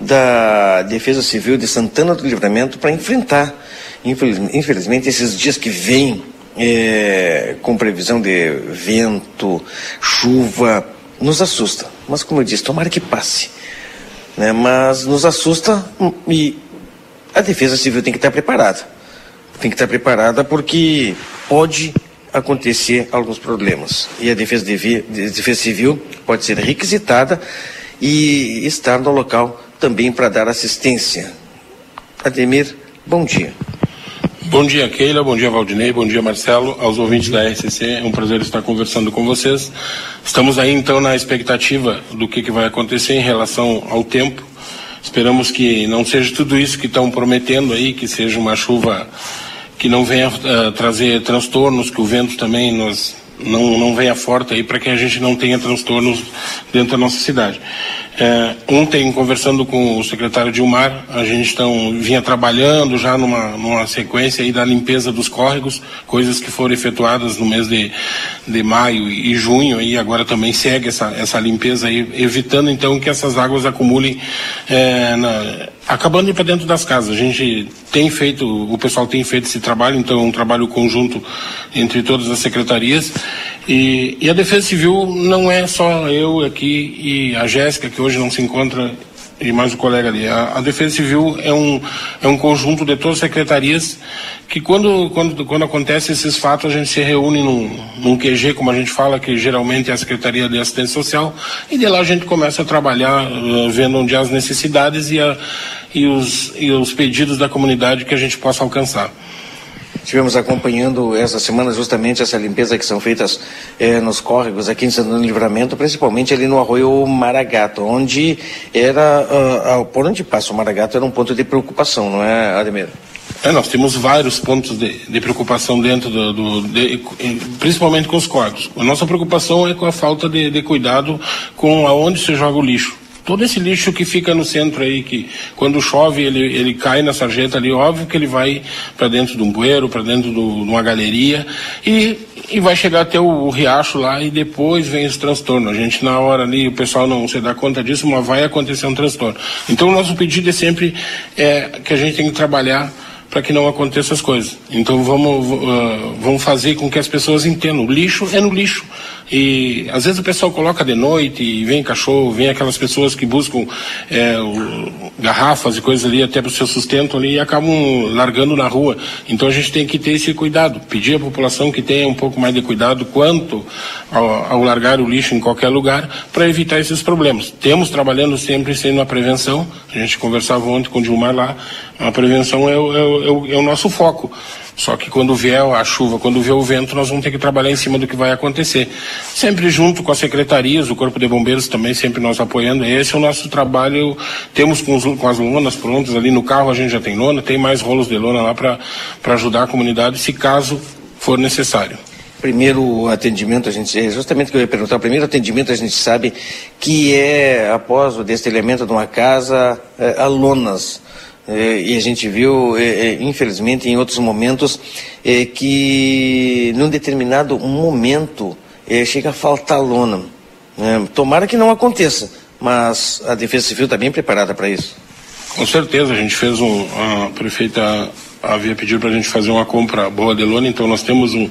da Defesa Civil de Santana do Livramento para enfrentar, infelizmente, esses dias que vêm é, com previsão de vento, chuva, nos assusta. Mas como eu disse, tomara que passe. Né? Mas nos assusta e a defesa civil tem que estar preparada. Tem que estar preparada porque pode acontecer alguns problemas. E a defesa, de, defesa civil pode ser requisitada e estar no local também para dar assistência. Ademir, bom dia. Bom dia, Keila. Bom dia, Valdinei. Bom dia, Marcelo. Aos ouvintes da RCC, é um prazer estar conversando com vocês. Estamos aí, então, na expectativa do que, que vai acontecer em relação ao tempo. Esperamos que não seja tudo isso que estão prometendo aí, que seja uma chuva que não venha uh, trazer transtornos, que o vento também nos, não, não venha forte aí para que a gente não tenha transtornos dentro da nossa cidade. É, ontem, conversando com o secretário Dilmar, a gente tão, vinha trabalhando já numa, numa sequência aí da limpeza dos córregos, coisas que foram efetuadas no mês de, de maio e junho, e agora também segue essa, essa limpeza aí, evitando então que essas águas acumulem, é, na, acabando para dentro das casas. A gente tem feito, o pessoal tem feito esse trabalho, então é um trabalho conjunto entre todas as secretarias. E, e, a Defesa Civil não é só eu aqui e a Jéssica, que hoje não se encontra, e mais o colega ali. A, a, Defesa Civil é um, é um conjunto de todas as secretarias que quando, quando, quando acontecem esses fatos a gente se reúne num, num QG, como a gente fala, que geralmente é a Secretaria de Assistência Social, e de lá a gente começa a trabalhar uh, vendo onde há as necessidades e, a, e, os, e os pedidos da comunidade que a gente possa alcançar. Estivemos acompanhando essa semana justamente essa limpeza que são feitas eh, nos córregos aqui em Santana do Livramento, principalmente ali no arroio Maragato, onde era, uh, por onde passa o Maragato era um ponto de preocupação, não é, Ademir? É, nós temos vários pontos de, de preocupação dentro do, do de, principalmente com os córregos. A nossa preocupação é com a falta de, de cuidado com aonde se joga o lixo todo esse lixo que fica no centro aí, que quando chove ele, ele cai na sarjeta ali, óbvio que ele vai para dentro de um bueiro, para dentro do, de uma galeria e, e vai chegar até o, o, riacho lá e depois vem esse transtorno. A gente na hora ali, o pessoal não se dá conta disso, mas vai acontecer um transtorno. Então o nosso pedido é sempre é, que a gente tem que trabalhar para que não aconteça as coisas. Então vamos, uh, vamos fazer com que as pessoas entendam. O lixo é no lixo. E às vezes o pessoal coloca de noite e vem cachorro, vem aquelas pessoas que buscam é, o, garrafas e coisas ali até para o seu sustento ali e acabam largando na rua. Então a gente tem que ter esse cuidado, pedir à população que tenha um pouco mais de cuidado quanto ao, ao largar o lixo em qualquer lugar para evitar esses problemas. Temos trabalhando sempre sendo a prevenção, a gente conversava ontem com o Dilmar lá, a prevenção é é o, é o nosso foco. Só que quando vier a chuva, quando vier o vento, nós vamos ter que trabalhar em cima do que vai acontecer. Sempre junto com as secretarias, o Corpo de Bombeiros também, sempre nós apoiando. Esse é o nosso trabalho. Temos com, os, com as lonas prontas ali no carro, a gente já tem lona, tem mais rolos de lona lá para ajudar a comunidade, se caso for necessário. Primeiro atendimento, a gente, é justamente que eu ia perguntar, o primeiro atendimento a gente sabe que é após o destelhamento de uma casa, é, a lonas. É, e a gente viu, é, é, infelizmente, em outros momentos, que num determinado momento chega a faltar lona. tomara que não aconteça, mas a Defesa Civil está bem preparada para isso. Com certeza, a gente fez um. A prefeita havia pedido para a gente fazer uma compra boa de lona, então nós temos um,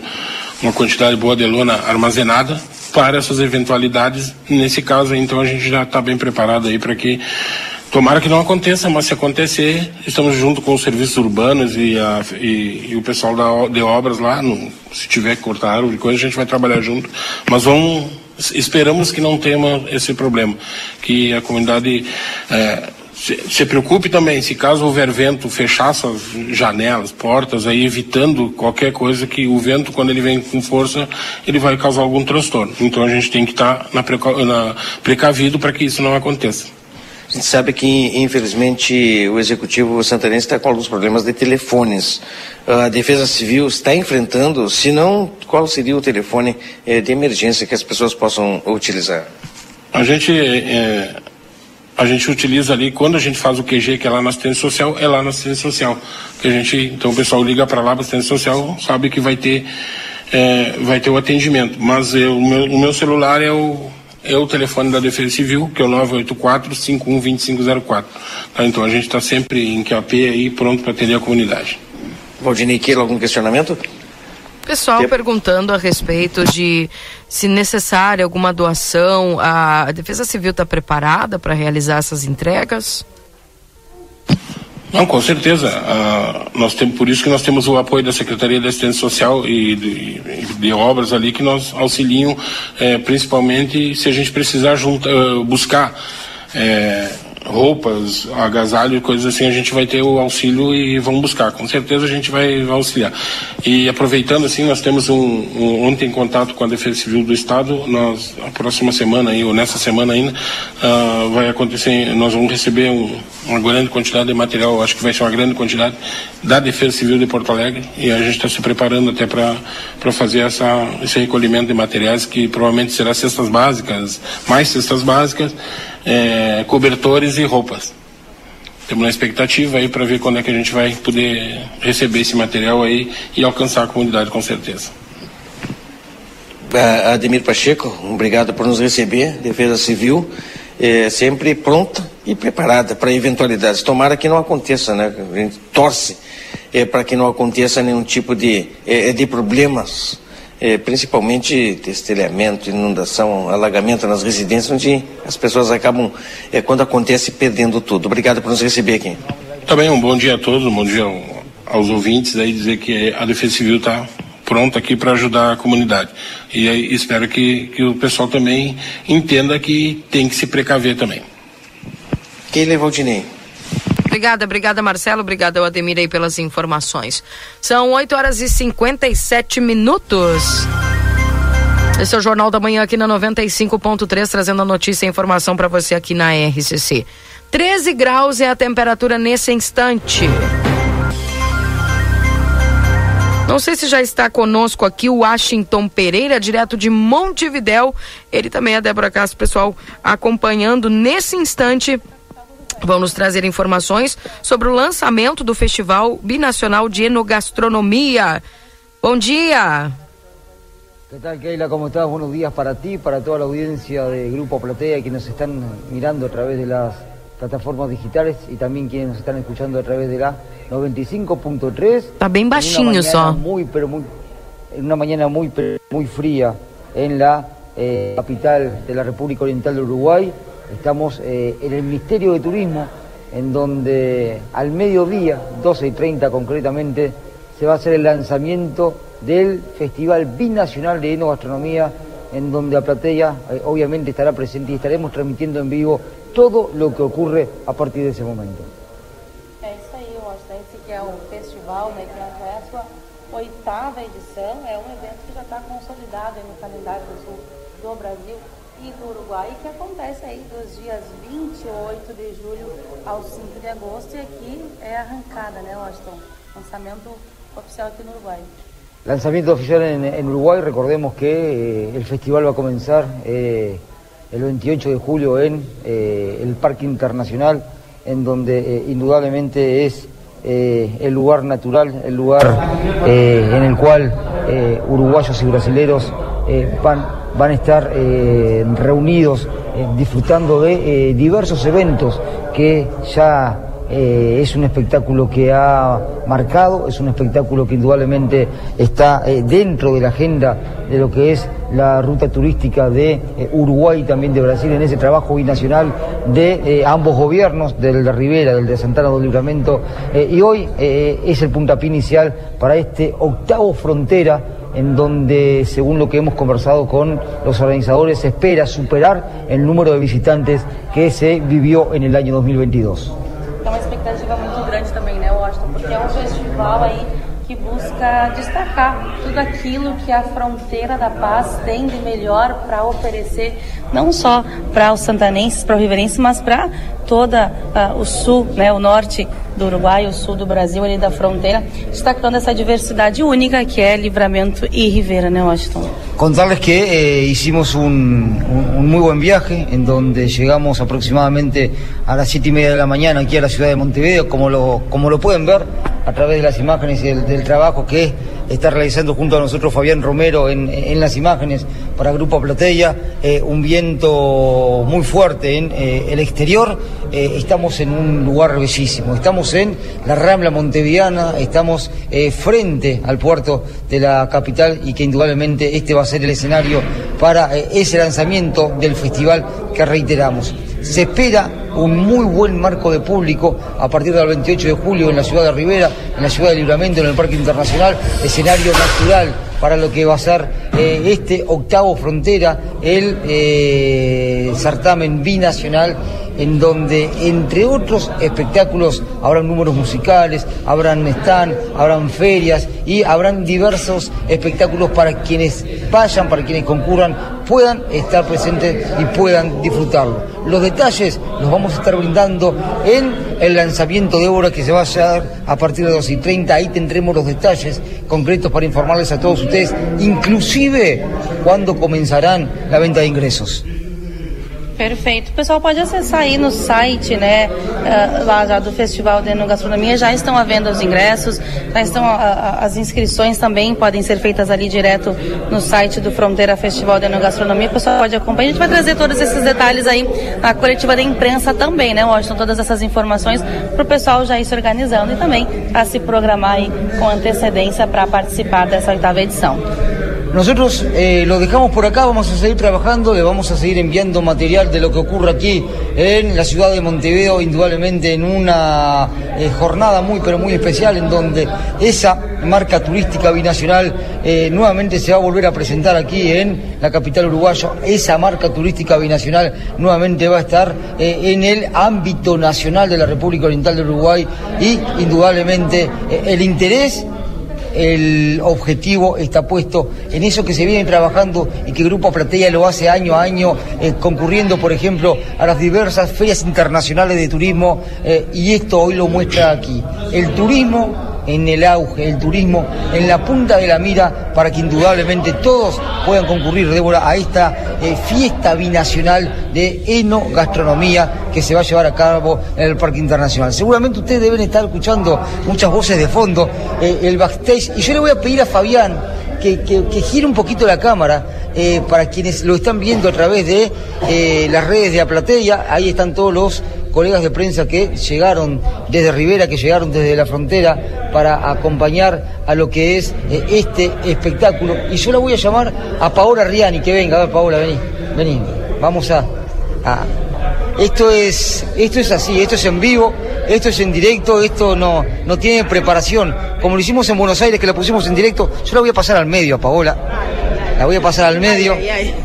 uma quantidade boa de lona armazenada para essas eventualidades. Nesse caso, então, a gente já está bem preparado aí para que Tomara que não aconteça, mas se acontecer, estamos junto com os serviços urbanos e, a, e, e o pessoal da, de obras lá. No, se tiver que cortar árvore, coisa, a gente vai trabalhar junto. Mas vamos, esperamos que não tenha esse problema, que a comunidade é, se, se, preocupe também, se caso houver vento, fechar essas janelas, portas, aí evitando qualquer coisa que o vento, quando ele vem com força, ele vai causar algum transtorno. Então a gente tem que estar tá na, na precavido para que isso não aconteça. A gente sabe que, infelizmente, o executivo santanense está com alguns problemas de telefones. A Defesa Civil está enfrentando, se não, qual seria o telefone eh, de emergência que as pessoas possam utilizar? A gente, é, a gente utiliza ali, quando a gente faz o QG, que é lá na assistência social, é lá na assistência social. Que a gente, então o pessoal liga para lá, para assistência social, sabe que vai ter, é, vai ter o atendimento. Mas eu, o, meu, o meu celular é o é o telefone da Defesa Civil, que é o 984-512504. Tá, então a gente está sempre em QAP aí, pronto para atender a comunidade. Valdinei Queiro, algum questionamento? Pessoal perguntando a respeito de se necessária alguma doação, a Defesa Civil está preparada para realizar essas entregas? Não, com certeza. Uh, nós temos, por isso que nós temos o apoio da Secretaria de Assistência Social e de, de obras ali que nós auxiliam, eh, principalmente se a gente precisar junta, uh, buscar. Eh, roupas, agasalho, coisas assim, a gente vai ter o auxílio e vamos buscar. Com certeza a gente vai, vai auxiliar. E aproveitando assim, nós temos um, um, ontem contato com a Defesa Civil do Estado, nós a próxima semana aí, ou nessa semana ainda, uh, vai acontecer, nós vamos receber um, uma grande quantidade de material, acho que vai ser uma grande quantidade da Defesa Civil de Porto Alegre e a gente está se preparando até para fazer essa, esse recolhimento de materiais que provavelmente será cestas básicas, mais cestas básicas é, cobertores e roupas. Temos uma expectativa aí para ver quando é que a gente vai poder receber esse material aí e alcançar a comunidade com certeza. Ademir Pacheco, obrigado por nos receber, Defesa Civil, é, sempre pronta e preparada para eventualidades. Tomara que não aconteça, né? A gente torce é, para que não aconteça nenhum tipo de, é, de problemas é, principalmente destelhamento, inundação, alagamento nas residências, onde as pessoas acabam, é, quando acontece, perdendo tudo. Obrigado por nos receber aqui. Também um bom dia a todos, um bom dia aos ouvintes, aí dizer que a Defesa Civil está pronta aqui para ajudar a comunidade. E espero que, que o pessoal também entenda que tem que se precaver também. Quem levou o Dinei? Obrigada, obrigada Marcelo, obrigada ao Ademir aí pelas informações. São 8 horas e 57 minutos. Esse é o Jornal da Manhã aqui na 95.3, trazendo a notícia e informação para você aqui na RCC. 13 graus é a temperatura nesse instante. Não sei se já está conosco aqui o Washington Pereira, direto de Montevidéu. Ele também é Débora Castro, pessoal, acompanhando nesse instante. Vão nos trazer informações sobre o lançamento do Festival Binacional de Enogastronomia. Bom dia! ¿Qué tal, Keila? ¿Cómo estás? Buenos días para ti, para toda la audiencia de Grupo Platea que nos están mirando a través de las plataformas digitales y también quienes nos están escuchando a través de la 95.3. Está bem baixinho só. Muy, pero muy, en una mañana muy, muy fría en la eh, capital de la República Oriental de Uruguay. Estamos eh, en el Ministerio de Turismo, en donde al mediodía, 12 y 30 concretamente, se va a hacer el lanzamiento del Festival Binacional de Enogastronomía, en donde a Platea eh, obviamente estará presente y estaremos transmitiendo en vivo todo lo que ocurre a partir de esse momento. Festival, né, que já é a sua oitava edição, é um evento que já está consolidado no calendário do do Brasil e do Uruguai, que acontece aí dos dias 28 de julho ao 5 de agosto, e aqui é arrancada, né, Washington? Lançamento oficial aqui no Uruguai. Lanzamiento oficial en, en Uruguay, recordemos que eh, el festival va a comenzar eh, el 28 de julio en eh, el Parque Internacional, en donde eh, indudablemente es eh, el lugar natural, el lugar eh, en el cual uruguayos y brasileros eh, van, van a estar eh, reunidos eh, disfrutando de diversos eventos que ya es un espectáculo que ha marcado, es un espectáculo que indudablemente está dentro de la agenda de lo que es la ruta turística de Uruguay y también de Brasil en ese trabajo binacional de ambos gobiernos, del de Rivera, del de Santana do Livramento, eh, y hoy es el puntapié inicial para este octavo frontera en donde, según lo que hemos conversado con los organizadores, se espera superar el número de visitantes que se vivió en el año 2022. É uma expectativa muito grande também, né, Washington? Porque é um festival aí que busca destacar tudo aquilo que a fronteira da paz tem de melhor para oferecer, não só para os santanenses, para o riverense, mas para toda uh, o sul, né, o norte do Uruguai, o sul do Brasil, ali da fronteira, destacando essa diversidade única que é Livramento e Rivera, né, Washington? Contarles que eh, hicimos un, un- un muy buen viaje en donde llegamos aproximadamente a las siete y media de la mañana aquí a la ciudad de Montevideo, como lo, como lo pueden ver a través de las imágenes y del, del trabajo que está realizando junto a nosotros Fabián Romero en, en las imágenes para Grupo Platea, eh, un viento muy fuerte en eh, el exterior, eh, estamos en un lugar bellísimo, estamos en la Rambla Montevideana, estamos eh, frente al puerto de la capital y que indudablemente este va a ser el escenario para ese lanzamiento del festival que reiteramos. Se espera un muy buen marco de público a partir del 28 de julio en la ciudad de Rivera, en la ciudad de Libramento, en el Parque Internacional, escenario natural para lo que va a ser eh, este octavo frontera, el eh, certamen binacional en donde, entre otros espectáculos, habrán números musicales, habrán stand, habrán ferias y habrán diversos espectáculos para quienes vayan, para quienes concurran, puedan estar presentes y puedan disfrutarlo. Los detalles los vamos a estar brindando en el lanzamiento de obra que se va a hacer a partir de 2 y 30. Ahí tendremos los detalles concretos para informarles a todos ustedes, inclusive cuándo comenzarán la venta de ingresos. Perfeito. O pessoal pode acessar aí no site, né, eh, lá já do Festival de Enogastronomia, já estão à venda os ingressos, já estão a- a- as inscrições também podem ser feitas ali direto no site do Fronteira Festival de Enogastronomia. O pessoal pode acompanhar. A gente vai trazer todos esses detalhes aí na coletiva da imprensa também, né, Washington? Todas essas informações para o pessoal já ir se organizando e também a se programar aí com antecedência para participar dessa oitava edição. Nosotros eh, lo dejamos por acá, vamos a seguir trabajando, le vamos a seguir enviando material de lo que ocurre aquí en la ciudad de Montevideo, indudablemente en una eh, jornada muy pero muy especial en donde esa marca turística binacional eh, nuevamente se va a volver a presentar aquí en la capital uruguaya. Esa marca turística binacional nuevamente va a estar eh, en el ámbito nacional de la República Oriental del Uruguay y indudablemente eh, el interés el objetivo está puesto en eso que se viene trabajando y que Grupo Platea lo hace año a año, eh, concurriendo, por ejemplo, a las diversas ferias internacionales de turismo, eh, y esto hoy lo muestra aquí. El turismo en el auge del turismo, en la punta de la mira, para que indudablemente todos puedan concurrir, Débora, a esta eh, fiesta binacional de enogastronomía que se va a llevar a cabo en el Parque Internacional. Seguramente ustedes deben estar escuchando muchas voces de fondo, eh, el backstage, y yo le voy a pedir a Fabián que, que, gire un poquito la cámara eh, para quienes lo están viendo a través de las redes de Aplatea, ahí están todos los colegas de prensa que llegaron desde Rivera, que llegaron desde la frontera para acompañar a lo que es eh, este espectáculo. Y yo la voy a llamar a Paola Riani, que venga, a ver Paola, vení, vení, vamos a, Esto es, esto es así, esto es en vivo, esto es en directo, esto no, no tiene preparación. Como lo hicimos en Buenos Aires, que la pusimos en directo, yo la voy a pasar al medio a Paola la voy a pasar al medio.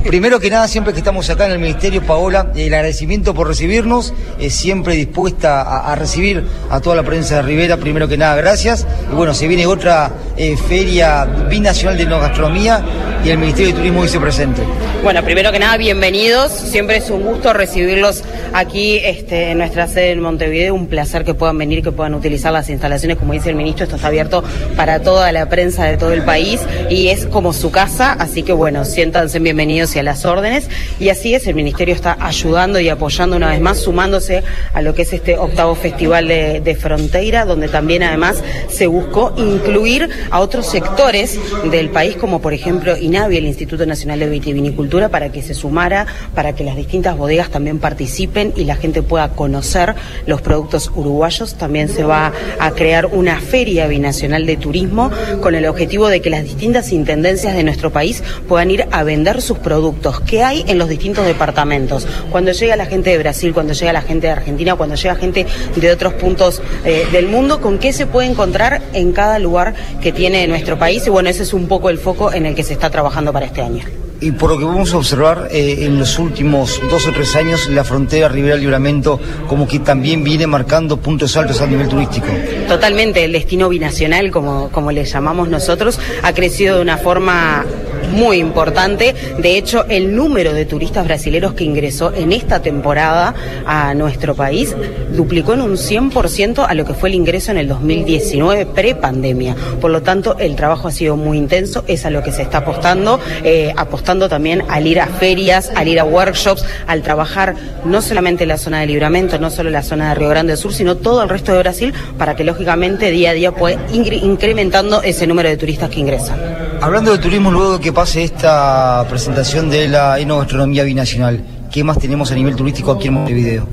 Primero que nada, siempre que estamos acá en el Ministerio, Paola, el agradecimiento por recibirnos, es siempre dispuesta a, recibir a toda la prensa de Rivera, primero que nada, gracias. Y bueno, se viene otra eh, feria binacional de no gastronomía y el Ministerio de Turismo dice presente. Bueno, primero que nada, bienvenidos. Siempre es un gusto recibirlos aquí este, en nuestra sede en Montevideo. Un placer que puedan venir, que puedan utilizar las instalaciones. Como dice el ministro, esto está abierto para toda la prensa de todo el país y es como su casa. Así que bueno, siéntanse bienvenidos y a las órdenes. Y así es, el ministerio está ayudando y apoyando una vez más, sumándose a lo que es este octavo festival de, de frontera, donde también además se buscó incluir a otros sectores del país, como por ejemplo INAVI, el Instituto Nacional de Vitivinicultura, para que se sumara, para que las distintas bodegas también participen y la gente pueda conocer los productos uruguayos. También se va a crear una feria binacional de turismo con el objetivo de que las distintas intendencias de nuestro país puedan ir a vender sus productos que hay en los distintos departamentos. Cuando llega la gente de Brasil, cuando llega la gente de Argentina, cuando llega gente de otros puntos eh, del mundo, con qué se puede encontrar en cada lugar que tiene nuestro país. Y bueno, ese es un poco el foco en el que se está trabajando para este año y por lo que a observar eh, en los últimos dos o tres años, la frontera Rivera Libramento como que también viene marcando puntos altos a nivel turístico. Totalmente, el destino binacional, como, como le llamamos nosotros, ha crecido de una forma muy importante. De hecho, el número de turistas brasileños que ingresó en esta temporada a nuestro país duplicó en un 100% a lo que fue el ingreso en el 2019 pre-pandemia. Por lo tanto, el trabajo ha sido muy intenso, es a lo que se está apostando, eh, apostando también al ir a ferias, al ir a workshops, al trabajar no solamente en la zona de Libramento, no solo en la zona de Río Grande del Sur, sino todo el resto de Brasil para que lógicamente día a día pueda incrementando ese número de turistas que ingresan. Hablando de turismo, luego que pase esta presentación de la enogastronomía binacional, ¿qué más tenemos a nivel turístico aquí en Montevideo?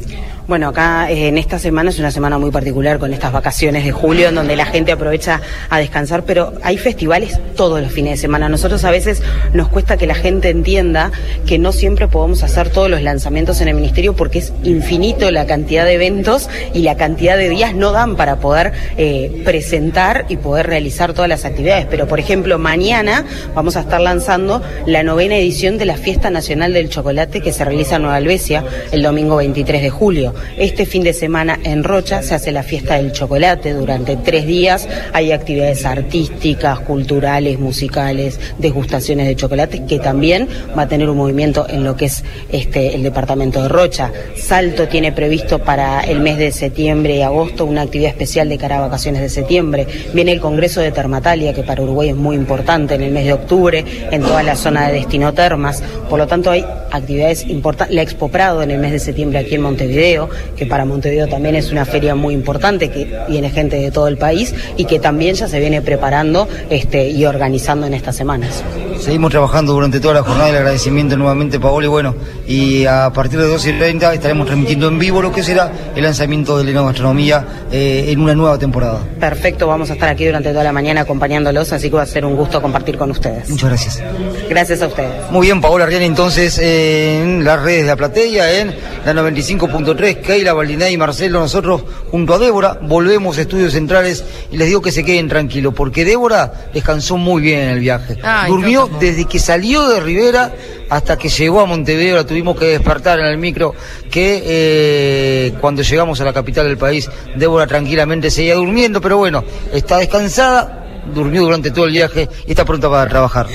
Bueno, acá eh, en esta semana es una semana muy particular con estas vacaciones de julio en donde la gente aprovecha a descansar, pero hay festivales todos los fines de semana. nosotros a veces nos cuesta que la gente entienda que no siempre podemos hacer todos los lanzamientos en el ministerio porque es infinito la cantidad de eventos y la cantidad de días no dan para poder eh, presentar y poder realizar todas las actividades. Pero, por ejemplo, mañana vamos a estar lanzando la novena edición de la Fiesta Nacional del Chocolate que se realiza en Nueva Albesia el domingo 23 de julio. Este fin de semana en Rocha se hace la fiesta del chocolate durante tres días. Hay actividades artísticas, culturales, musicales, degustaciones de chocolates, que también va a tener un movimiento en lo que es este el departamento de Rocha. Salto tiene previsto para el mes de septiembre y agosto una actividad especial de cara a vacaciones de septiembre. Viene el Congreso de Termatalia, que para Uruguay es muy importante en el mes de octubre, en toda la zona de Destino Termas. Por lo tanto, hay actividades importantes. La Expo Prado en el mes de septiembre aquí en Montevideo que para Montevideo también es una feria muy importante, que viene gente de todo el país y que también ya se viene preparando este, y organizando en estas semanas. Seguimos trabajando durante toda la jornada, el agradecimiento nuevamente, Paolo, y bueno, y a partir de 12 y 30 estaremos transmitiendo en vivo lo que será el lanzamiento de la Gastronomía eh, en una nueva temporada. Perfecto, vamos a estar aquí durante toda la mañana acompañándolos, así que va a ser un gusto compartir con ustedes. Muchas gracias. Gracias a ustedes. Muy bien, Paola Riani, entonces en las redes de la Platea, en la 95.3, Keila, Valdinay y Marcelo, nosotros junto a Débora volvemos a Estudios Centrales y les digo que se queden tranquilos, porque Débora descansó muy bien en el viaje. Durmió desde que salió de Rivera hasta que llegó a Montevideo, la tuvimos que despertar en el micro, que eh, cuando llegamos a la capital del país, Débora tranquilamente seguía durmiendo, pero bueno, está descansada, durmió durante todo el viaje y está pronta para trabajar.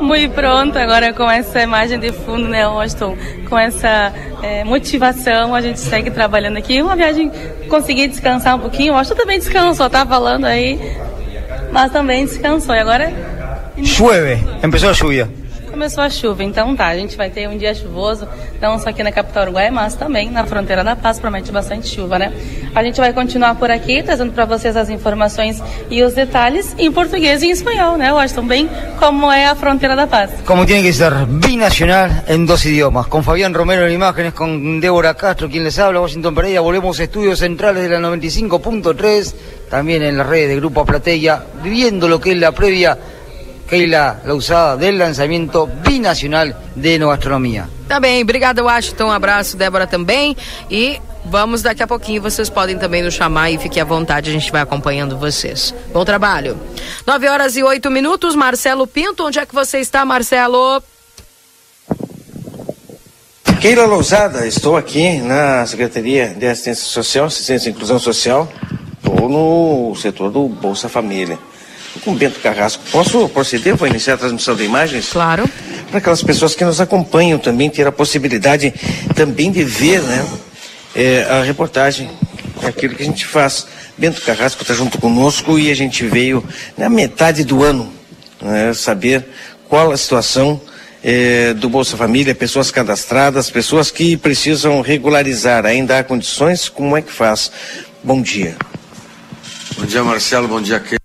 Muito pronto, agora com essa imagem de fundo, né, Washington, com essa é, motivação, a gente segue trabalhando aqui. Uma viagem, consegui descansar um pouquinho, o Washington também descansou, tá falando aí, mas também descansou. E agora. Llueve, empezó a lluvia. Começou a chuva, então tá, a gente vai ter um dia chuvoso, não só aqui na capital uruguaia, mas também na fronteira da Paz, promete bastante chuva, né? A gente vai continuar por aqui, trazendo para vocês as informações e os detalhes em português e em espanhol, né, Washington? Bem como é a fronteira da Paz. Como tiene que ser, binacional en dos idiomas. Con Fabián Romero en imágenes, con Débora Castro, quien les habla, Washington Pereira. Volvemos a estudios centrales de la 95.3, también en las redes de Grupo Plateya, viviendo lo que es la previa Keila Lausada del lançamento binacional de enogastronomia. Tá bem, obrigada Washington, um abraço, Débora também. E vamos daqui a pouquinho, vocês podem também nos chamar e fiquem à vontade, a gente vai acompanhando vocês. Bom trabalho. 9 horas e 8 minutos, Marcelo Pinto, onde é que você está, Marcelo? Keila Lousada, estou aqui na Secretaria de Assistência Social, Assistência e Inclusão Social, estou no setor do Bolsa Família com Bento Carrasco. Posso proceder? Vou iniciar a transmissão de imagens? Claro. Para aquelas pessoas que nos acompanham também ter a possibilidade também de ver né, é, a reportagem, aquilo que a gente faz. Bento Carrasco está junto conosco e a gente veio na metade do ano né, saber qual a situação é, do Bolsa Família, pessoas cadastradas, pessoas que precisam regularizar. Ainda há condições? Como é que faz? Bom dia. Bom dia, Marcelo. Bom dia, Kê.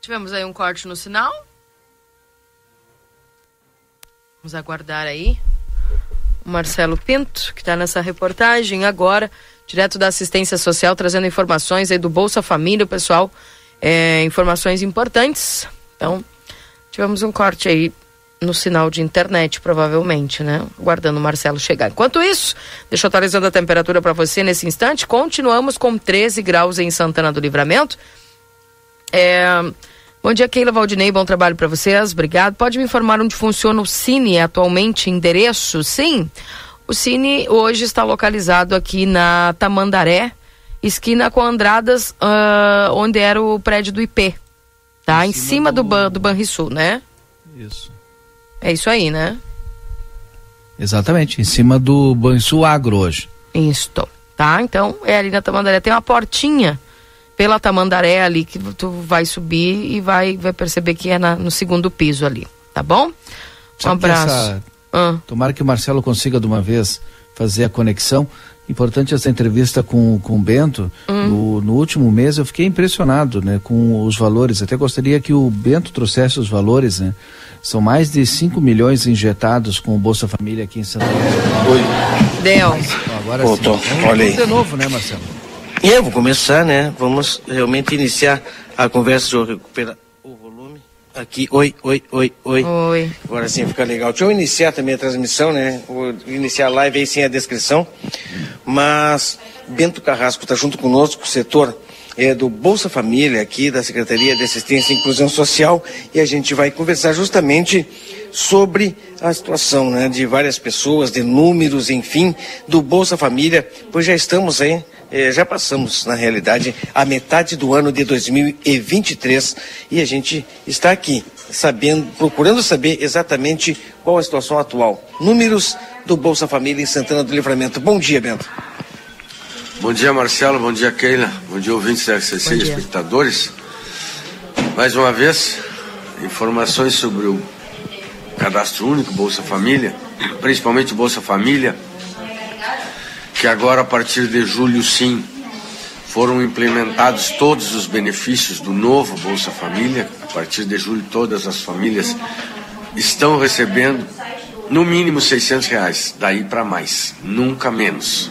Tivemos aí um corte no sinal. Vamos aguardar aí. O Marcelo Pinto, que está nessa reportagem agora, direto da assistência social, trazendo informações aí do Bolsa Família, pessoal. É, informações importantes. Então, tivemos um corte aí no sinal de internet, provavelmente, né? Aguardando o Marcelo chegar. Enquanto isso, deixa eu atualizando a temperatura para você nesse instante. Continuamos com 13 graus em Santana do Livramento. É, Bom dia, Keila Valdinei, bom trabalho para vocês, obrigado. Pode me informar onde funciona o Cine atualmente, endereço? Sim, o Cine hoje está localizado aqui na Tamandaré, esquina com Andradas, uh, onde era o prédio do IP, tá? Em, em cima, cima do, do, do Banrisul, né? Isso. É isso aí, né? Exatamente, em cima do Banrisul Agro hoje. Isso, tá? Então, é ali na Tamandaré, tem uma portinha pela Tamandaré ali que tu vai subir e vai, vai perceber que é na, no segundo piso ali, tá bom? Um Sabe abraço. Essa... Ah. Tomara que o Marcelo consiga de uma vez fazer a conexão. Importante essa entrevista com, com o Bento. Hum. No, no, último mês eu fiquei impressionado né, com os valores. Até gostaria que o Bento trouxesse os valores. Né? São mais de 5 milhões injetados com o Bolsa Família aqui em Santa. Oi. Deu. Então, agora sim. Olha aí. de novo, né, Marcelo? E eu vou começar, né? Vamos realmente iniciar a conversa. Deixa eu recuperar o volume. Aqui, oi, oi, oi, oi. Oi. Agora sim fica legal. Deixa eu iniciar também a transmissão, né? Vou iniciar a live aí sem a descrição. Mas Bento Carrasco está junto conosco, setor é, do Bolsa Família aqui da Secretaria de Assistência e Inclusão Social e a gente vai conversar justamente sobre a situação né, de várias pessoas, de números, enfim, do Bolsa Família, pois já estamos aí eh, já passamos, na realidade, a metade do ano de 2023 e a gente está aqui sabendo, procurando saber exatamente qual a situação atual. Números do Bolsa Família em Santana do Livramento. Bom dia, Bento. Bom dia, Marcelo. Bom dia, Keila. Bom dia, ouvintes da RCC e espectadores. Mais uma vez, informações sobre o cadastro único Bolsa Família, principalmente Bolsa Família que agora a partir de julho sim foram implementados todos os benefícios do novo Bolsa Família. A partir de julho todas as famílias estão recebendo no mínimo 600 reais, daí para mais, nunca menos.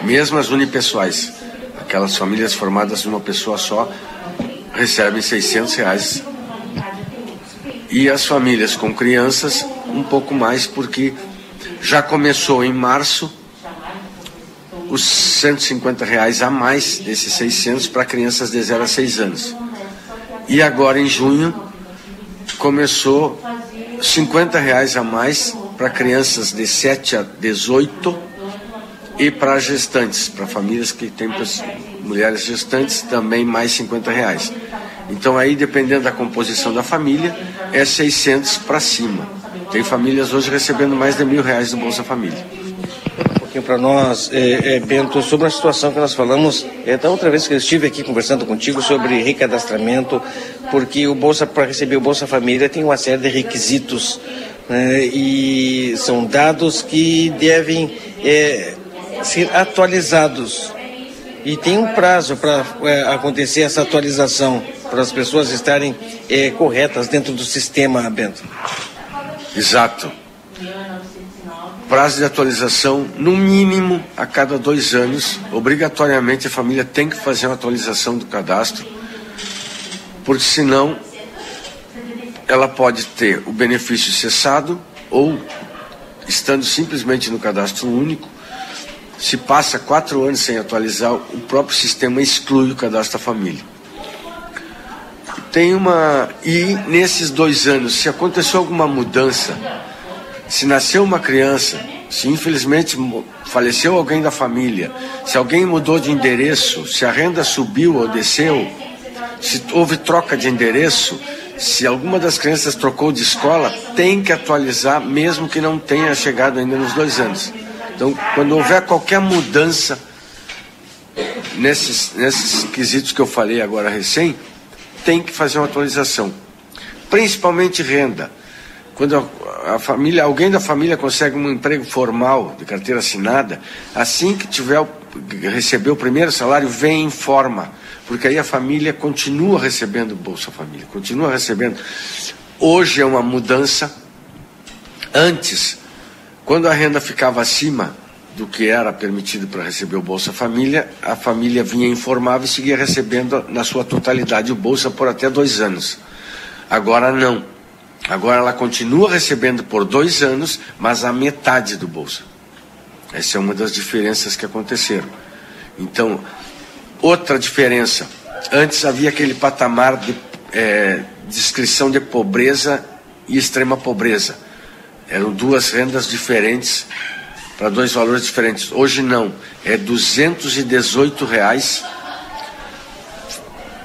Mesmo as unipessoais, aquelas famílias formadas de uma pessoa só, recebem 600 reais. E as famílias com crianças, um pouco mais, porque já começou em março os 150 reais a mais desses 600 para crianças de 0 a 6 anos. E agora em junho começou 50 reais a mais para crianças de 7 a 18 e para gestantes, para famílias que têm mulheres gestantes, também mais 50 reais. Então aí, dependendo da composição da família, é 600 para cima. Tem famílias hoje recebendo mais de mil reais do Bolsa Família pouquinho para nós, é, é, Bento, sobre a situação que nós falamos é, da outra vez que eu estive aqui conversando contigo sobre recadastramento, porque o Bolsa, para receber o Bolsa Família, tem uma série de requisitos né, e são dados que devem é, ser atualizados. E tem um prazo para é, acontecer essa atualização, para as pessoas estarem é, corretas dentro do sistema, Bento. Exato. Prazo de atualização, no mínimo, a cada dois anos. Obrigatoriamente a família tem que fazer uma atualização do cadastro, porque senão ela pode ter o benefício cessado ou, estando simplesmente no cadastro único, se passa quatro anos sem atualizar, o próprio sistema exclui o cadastro da família. Tem uma. E nesses dois anos, se aconteceu alguma mudança, se nasceu uma criança, se infelizmente faleceu alguém da família, se alguém mudou de endereço, se a renda subiu ou desceu, se houve troca de endereço, se alguma das crianças trocou de escola, tem que atualizar, mesmo que não tenha chegado ainda nos dois anos. Então, quando houver qualquer mudança nesses, nesses quesitos que eu falei agora recém, tem que fazer uma atualização. Principalmente renda. Quando a, família, alguém da família consegue um emprego formal de carteira assinada, assim que tiver receber o primeiro salário, vem em forma, porque aí a família continua recebendo Bolsa Família, continua recebendo. Hoje é uma mudança. Antes quando a renda ficava acima do que era permitido para receber o Bolsa Família, a família vinha informava e seguia recebendo na sua totalidade o Bolsa por até dois anos. Agora não. Agora ela continua recebendo por dois anos, mas a metade do Bolsa. Essa é uma das diferenças que aconteceram. Então, outra diferença. Antes havia aquele patamar de é, descrição de pobreza e extrema pobreza. Eram duas rendas diferentes para dois valores diferentes. Hoje não, é 218 reais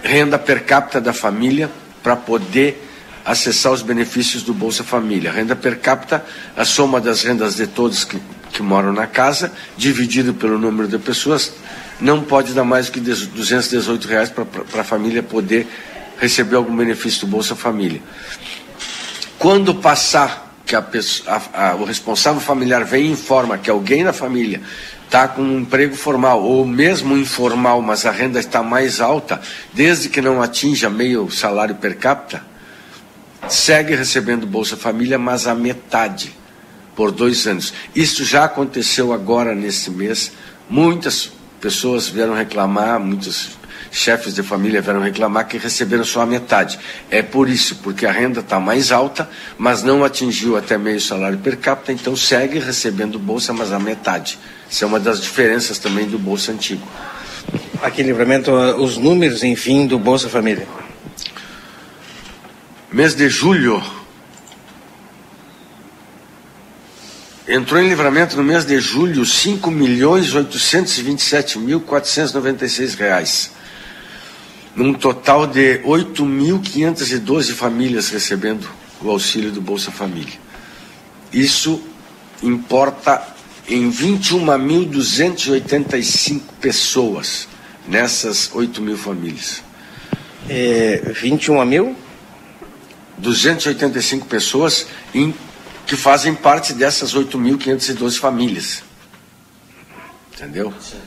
renda per capita da família para poder acessar os benefícios do Bolsa Família. Renda per capita, a soma das rendas de todos que, que moram na casa, dividido pelo número de pessoas, não pode dar mais do que 218 reais para a família poder receber algum benefício do Bolsa Família. Quando passar que a a, a, o responsável familiar vem e informa que alguém na família está com um emprego formal ou mesmo informal, mas a renda está mais alta, desde que não atinja meio salário per capita, segue recebendo Bolsa Família, mas a metade por dois anos. Isso já aconteceu agora nesse mês. Muitas pessoas vieram reclamar, muitas chefes de família vieram reclamar que receberam só a metade. É por isso, porque a renda está mais alta, mas não atingiu até meio salário per capita, então segue recebendo bolsa, mas a metade. Isso é uma das diferenças também do Bolsa Antigo. Aqui, livramento, os números, enfim, do Bolsa Família. Mês de julho. Entrou em livramento no mês de julho 5 milhões 827 mil 496 reais num total de 8.512 famílias recebendo o auxílio do Bolsa Família. Isso importa em 21.285 pessoas nessas 8 mil famílias. É, 21 mil? 285 pessoas em, que fazem parte dessas 8.512 famílias. Entendeu? Sim.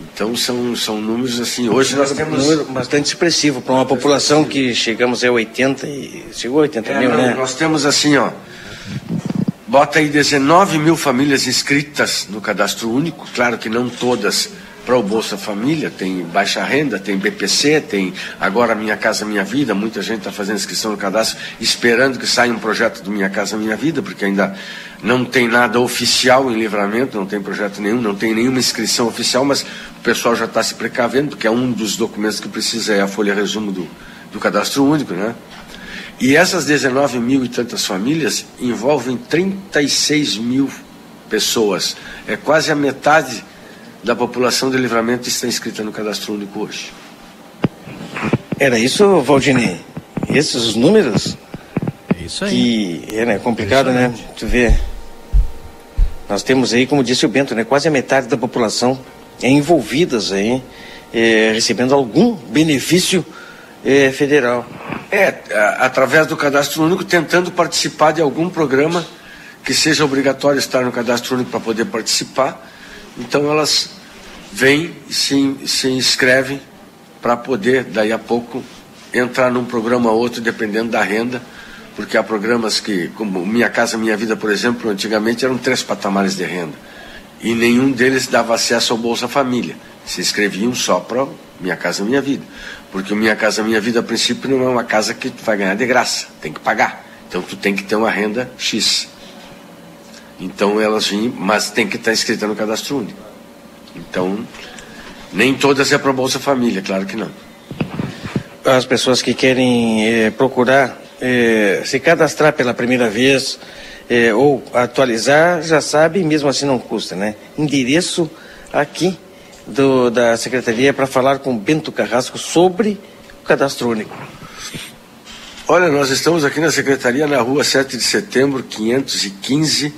Então são, são números assim. Hoje nós temos. Um número bastante expressivo para uma população que chegamos a 80 e. Chegou a 80 é, mil, não, né? Nós temos assim, ó. Bota aí 19 mil famílias inscritas no cadastro único, claro que não todas para o Bolsa Família, tem baixa renda, tem BPC, tem agora Minha Casa Minha Vida, muita gente está fazendo inscrição no cadastro, esperando que saia um projeto do Minha Casa Minha Vida, porque ainda não tem nada oficial em livramento, não tem projeto nenhum, não tem nenhuma inscrição oficial, mas o pessoal já está se precavendo, porque é um dos documentos que precisa é a folha resumo do, do cadastro único, né? E essas 19 mil e tantas famílias envolvem 36 mil pessoas. É quase a metade da população de livramento está inscrita no cadastro único hoje. Era isso, Valdinei? Esses os números? É isso aí. Que é né, complicado, né? Tu vê. Nós temos aí, como disse o Bento, né, quase a metade da população envolvidas aí, é, recebendo algum benefício é, federal. É, através do cadastro único, tentando participar de algum programa que seja obrigatório estar no cadastro único para poder participar. Então elas vêm e se, se inscrevem para poder, daí a pouco, entrar num programa ou outro, dependendo da renda, porque há programas que, como Minha Casa Minha Vida, por exemplo, antigamente eram três patamares de renda. E nenhum deles dava acesso ao Bolsa Família. Se inscreviam só para Minha Casa Minha Vida. Porque o Minha Casa Minha Vida, a princípio, não é uma casa que tu vai ganhar de graça, tem que pagar. Então tu tem que ter uma renda X. Então elas vêm, mas tem que estar inscrita no cadastro único. Então, nem todas é para Bolsa Família, claro que não. As pessoas que querem eh, procurar eh, se cadastrar pela primeira vez eh, ou atualizar, já sabe, mesmo assim não custa, né? Endereço aqui do, da Secretaria para falar com Bento Carrasco sobre o cadastro único. Olha, nós estamos aqui na Secretaria, na rua 7 de setembro, 515,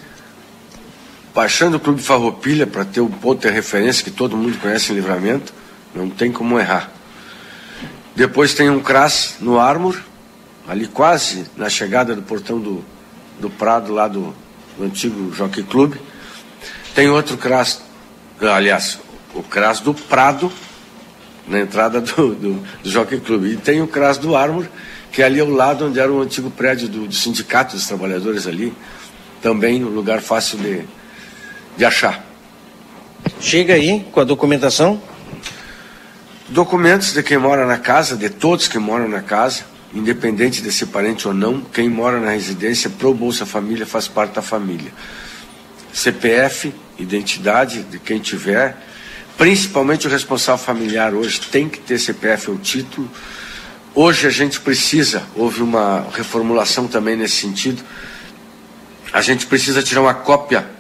baixando o Clube Farroupilha para ter um ponto de referência que todo mundo conhece em livramento, não tem como errar. Depois tem um CRAS no Armor, ali quase na chegada do portão do, do Prado, lá do, do antigo Jockey Club. Tem outro CRAS, aliás, o CRAS do Prado, na entrada do, do, do Jockey Club. E tem o CRAS do Armor, que é ali ao lado onde era o antigo prédio do, do Sindicato dos Trabalhadores ali. Também um lugar fácil de, de achar. Chega aí com a documentação? Documentos de quem mora na casa, de todos que moram na casa, independente de ser parente ou não, quem mora na residência pro Bolsa Família faz parte da família. CPF, identidade de quem tiver, principalmente o responsável familiar hoje tem que ter CPF ou título. Hoje a gente precisa, houve uma reformulação também nesse sentido, a gente precisa tirar uma cópia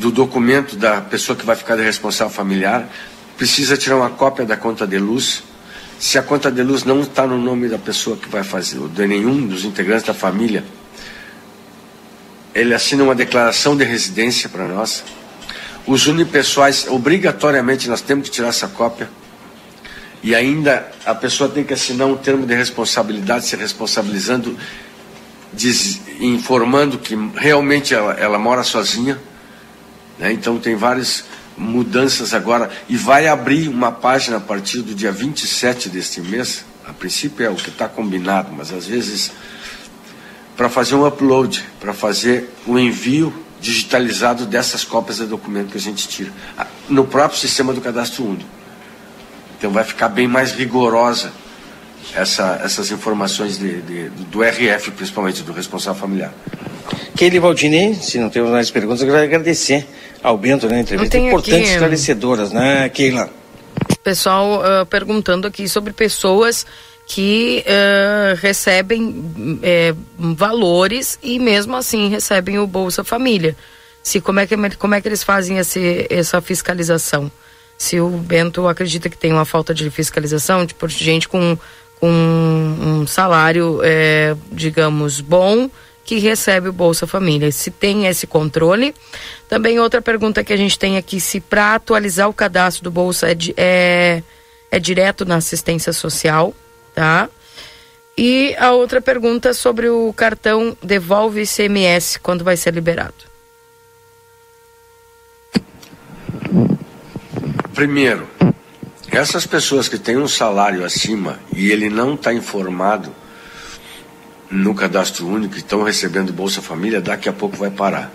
do documento da pessoa que vai ficar de responsável familiar, precisa tirar uma cópia da conta de luz. Se a conta de luz não está no nome da pessoa que vai fazer, ou de nenhum dos integrantes da família, ele assina uma declaração de residência para nós. Os unipessoais, obrigatoriamente, nós temos que tirar essa cópia. E ainda a pessoa tem que assinar um termo de responsabilidade, se responsabilizando, diz, informando que realmente ela, ela mora sozinha. Né? Então tem várias mudanças agora. E vai abrir uma página a partir do dia 27 deste mês. A princípio é o que está combinado, mas às vezes para fazer um upload, para fazer o um envio digitalizado dessas cópias de documento que a gente tira, no próprio sistema do cadastro único. Então vai ficar bem mais rigorosa essa, essas informações de, de, do RF, principalmente do responsável familiar. Kelly Valdinei, se não temos mais perguntas, eu quero agradecer ao Bento, né? Entrevista importante, aqui, esclarecedoras, né, Keila? Pessoal uh, perguntando aqui sobre pessoas que uh, recebem uh, valores e mesmo assim recebem o Bolsa Família. Se como é que como é que eles fazem esse, essa fiscalização? Se o Bento acredita que tem uma falta de fiscalização, tipo gente com, com um salário, é, digamos, bom que recebe o Bolsa Família. Se tem esse controle. Também outra pergunta que a gente tem aqui, se para atualizar o cadastro do Bolsa é, é, é direto na assistência social, tá? E a outra pergunta sobre o cartão Devolve ICMS, quando vai ser liberado? Primeiro, essas pessoas que têm um salário acima e ele não está informado no cadastro único e estão recebendo Bolsa Família, daqui a pouco vai parar.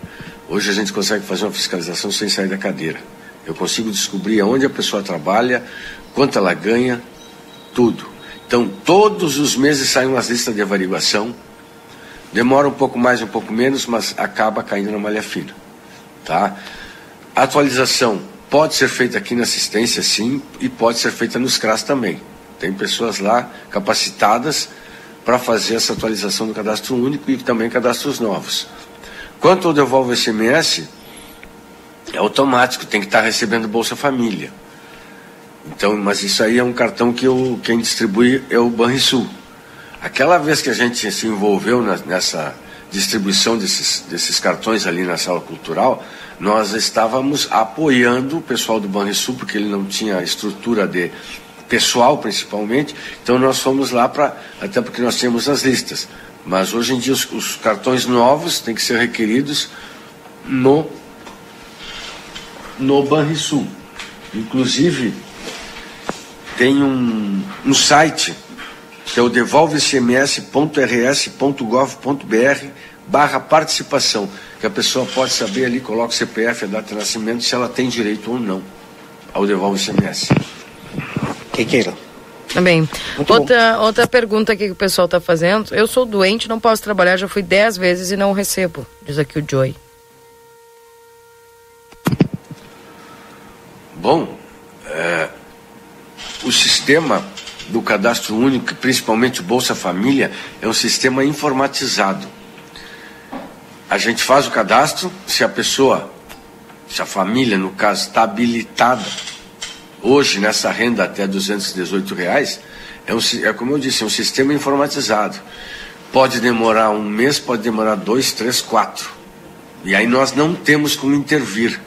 Hoje a gente consegue fazer uma fiscalização sem sair da cadeira. Eu consigo descobrir aonde a pessoa trabalha, quanto ela ganha, tudo. Então, todos os meses saem umas listas de averiguação. Demora um pouco mais, um pouco menos, mas acaba caindo na malha fina. Tá? Atualização pode ser feita aqui na assistência, sim, e pode ser feita nos CRAS também. Tem pessoas lá capacitadas para fazer essa atualização do cadastro único e também cadastros novos. Quanto ao devolve SMS, é automático, tem que estar tá recebendo Bolsa Família. Então, mas isso aí é um cartão que eu, quem distribui é o Banrisul. Aquela vez que a gente se envolveu na, nessa distribuição desses, desses cartões ali na sala cultural, nós estávamos apoiando o pessoal do Banrisul, porque ele não tinha estrutura de pessoal principalmente, então nós fomos lá para, até porque nós tínhamos as listas. Mas hoje em dia os, os cartões novos têm que ser requeridos no, no Banrisul. Inclusive, tem um, um site que é o devolvecms.rs.gov.br barra participação, que a pessoa pode saber ali, coloca o CPF, a data de nascimento, se ela tem direito ou não ao Devolve SMS. Que queira. Também. Outra, outra pergunta aqui que o pessoal está fazendo. Eu sou doente, não posso trabalhar, já fui dez vezes e não recebo, diz aqui o Joy. Bom, é, o sistema do cadastro único, principalmente o Bolsa Família, é um sistema informatizado. A gente faz o cadastro, se a pessoa, se a família, no caso, está habilitada, hoje nessa renda até 218 reais, é, um, é como eu disse, é um sistema informatizado. Pode demorar um mês, pode demorar dois, três, quatro. E aí nós não temos como intervir.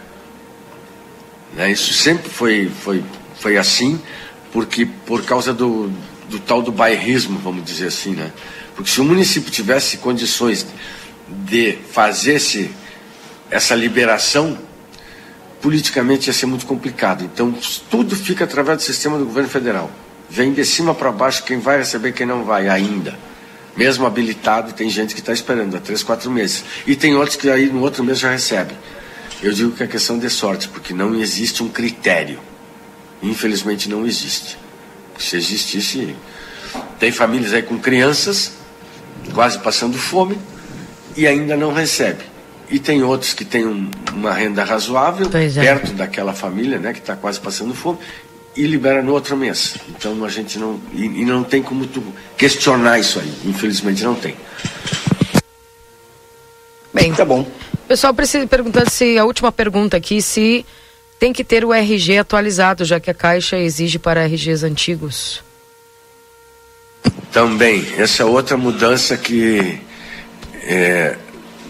Né? Isso sempre foi, foi, foi assim porque por causa do, do tal do bairrismo, vamos dizer assim, né? Porque se o município tivesse condições de fazer essa liberação, politicamente ia ser muito complicado. Então, tudo fica através do sistema do governo federal. Vem de cima para baixo quem vai receber quem não vai ainda. Mesmo habilitado, tem gente que está esperando há três, quatro meses. E tem outros que aí no outro mês já recebe. Eu digo que é questão de sorte, porque não existe um critério. Infelizmente não existe. Se existisse, tem famílias aí com crianças quase passando fome e ainda não recebe. E tem outros que têm um, uma renda razoável, é. perto daquela família, né, que está quase passando fome, e libera no outro mês. Então a gente não. E, e não tem como tu questionar isso aí. Infelizmente não tem. Bem, tá bom. Pessoal precisa perguntar se a última pergunta aqui se tem que ter o RG atualizado, já que a Caixa exige para RGs antigos. Também, essa é outra mudança que, é,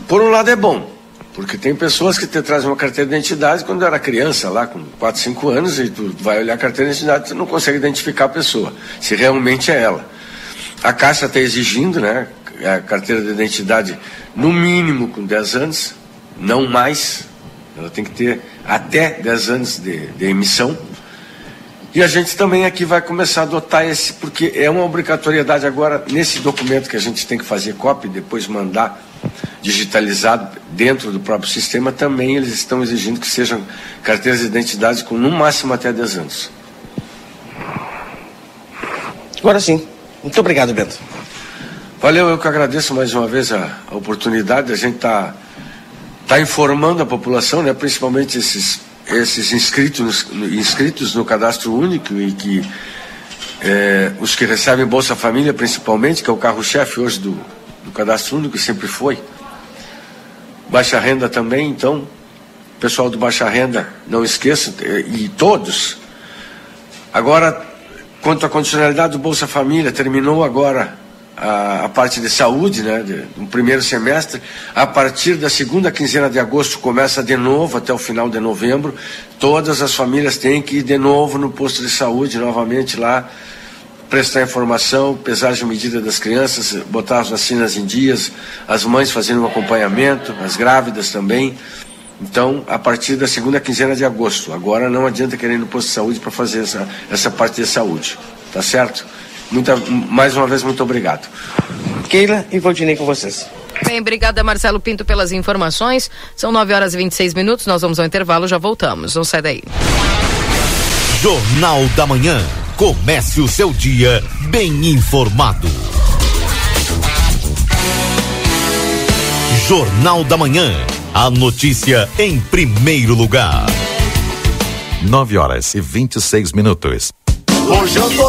por um lado, é bom, porque tem pessoas que te trazem uma carteira de identidade quando era criança, lá com 4, 5 anos, e tu vai olhar a carteira de identidade, tu não consegue identificar a pessoa, se realmente é ela. A Caixa está exigindo, né, a carteira de identidade no mínimo com 10 anos, não mais, ela tem que ter até 10 anos de, de emissão. E a gente também aqui vai começar a adotar esse, porque é uma obrigatoriedade agora, nesse documento que a gente tem que fazer cópia e depois mandar digitalizado dentro do próprio sistema, também eles estão exigindo que sejam carteiras de identidade com no máximo até 10 anos. Agora sim. Muito obrigado, Bento. Valeu, eu que agradeço mais uma vez a, a oportunidade. A gente está está informando a população, né, principalmente esses, esses inscritos, inscritos no cadastro único e que é, os que recebem Bolsa Família, principalmente, que é o carro-chefe hoje do, do cadastro único, sempre foi. Baixa renda também, então, pessoal do baixa renda, não esqueça, e todos. Agora, quanto à condicionalidade do Bolsa Família, terminou agora a, a, parte de saúde, né, de, no primeiro semestre. A partir da segunda quinzena de agosto começa de novo até o final de novembro. Todas as famílias têm que ir de novo no posto de saúde, novamente lá, prestar informação, pesagem medida das crianças, botar as vacinas em dias, as mães fazendo um acompanhamento, as grávidas também. Então, a partir da segunda quinzena de agosto. Agora não adianta querer ir no posto de saúde para fazer essa, essa parte de saúde. Tá certo? Muita, mais uma vez, muito obrigado. Keila e Valdinei com vocês. Bem, obrigada Marcelo Pinto pelas informações. São 9 horas e 26 minutos, nós vamos ao intervalo, já voltamos. Não sai daí. Jornal da Manhã. Comece o seu dia bem informado. Jornal da Manhã. A notícia em primeiro lugar. 9 horas e 26 minutos.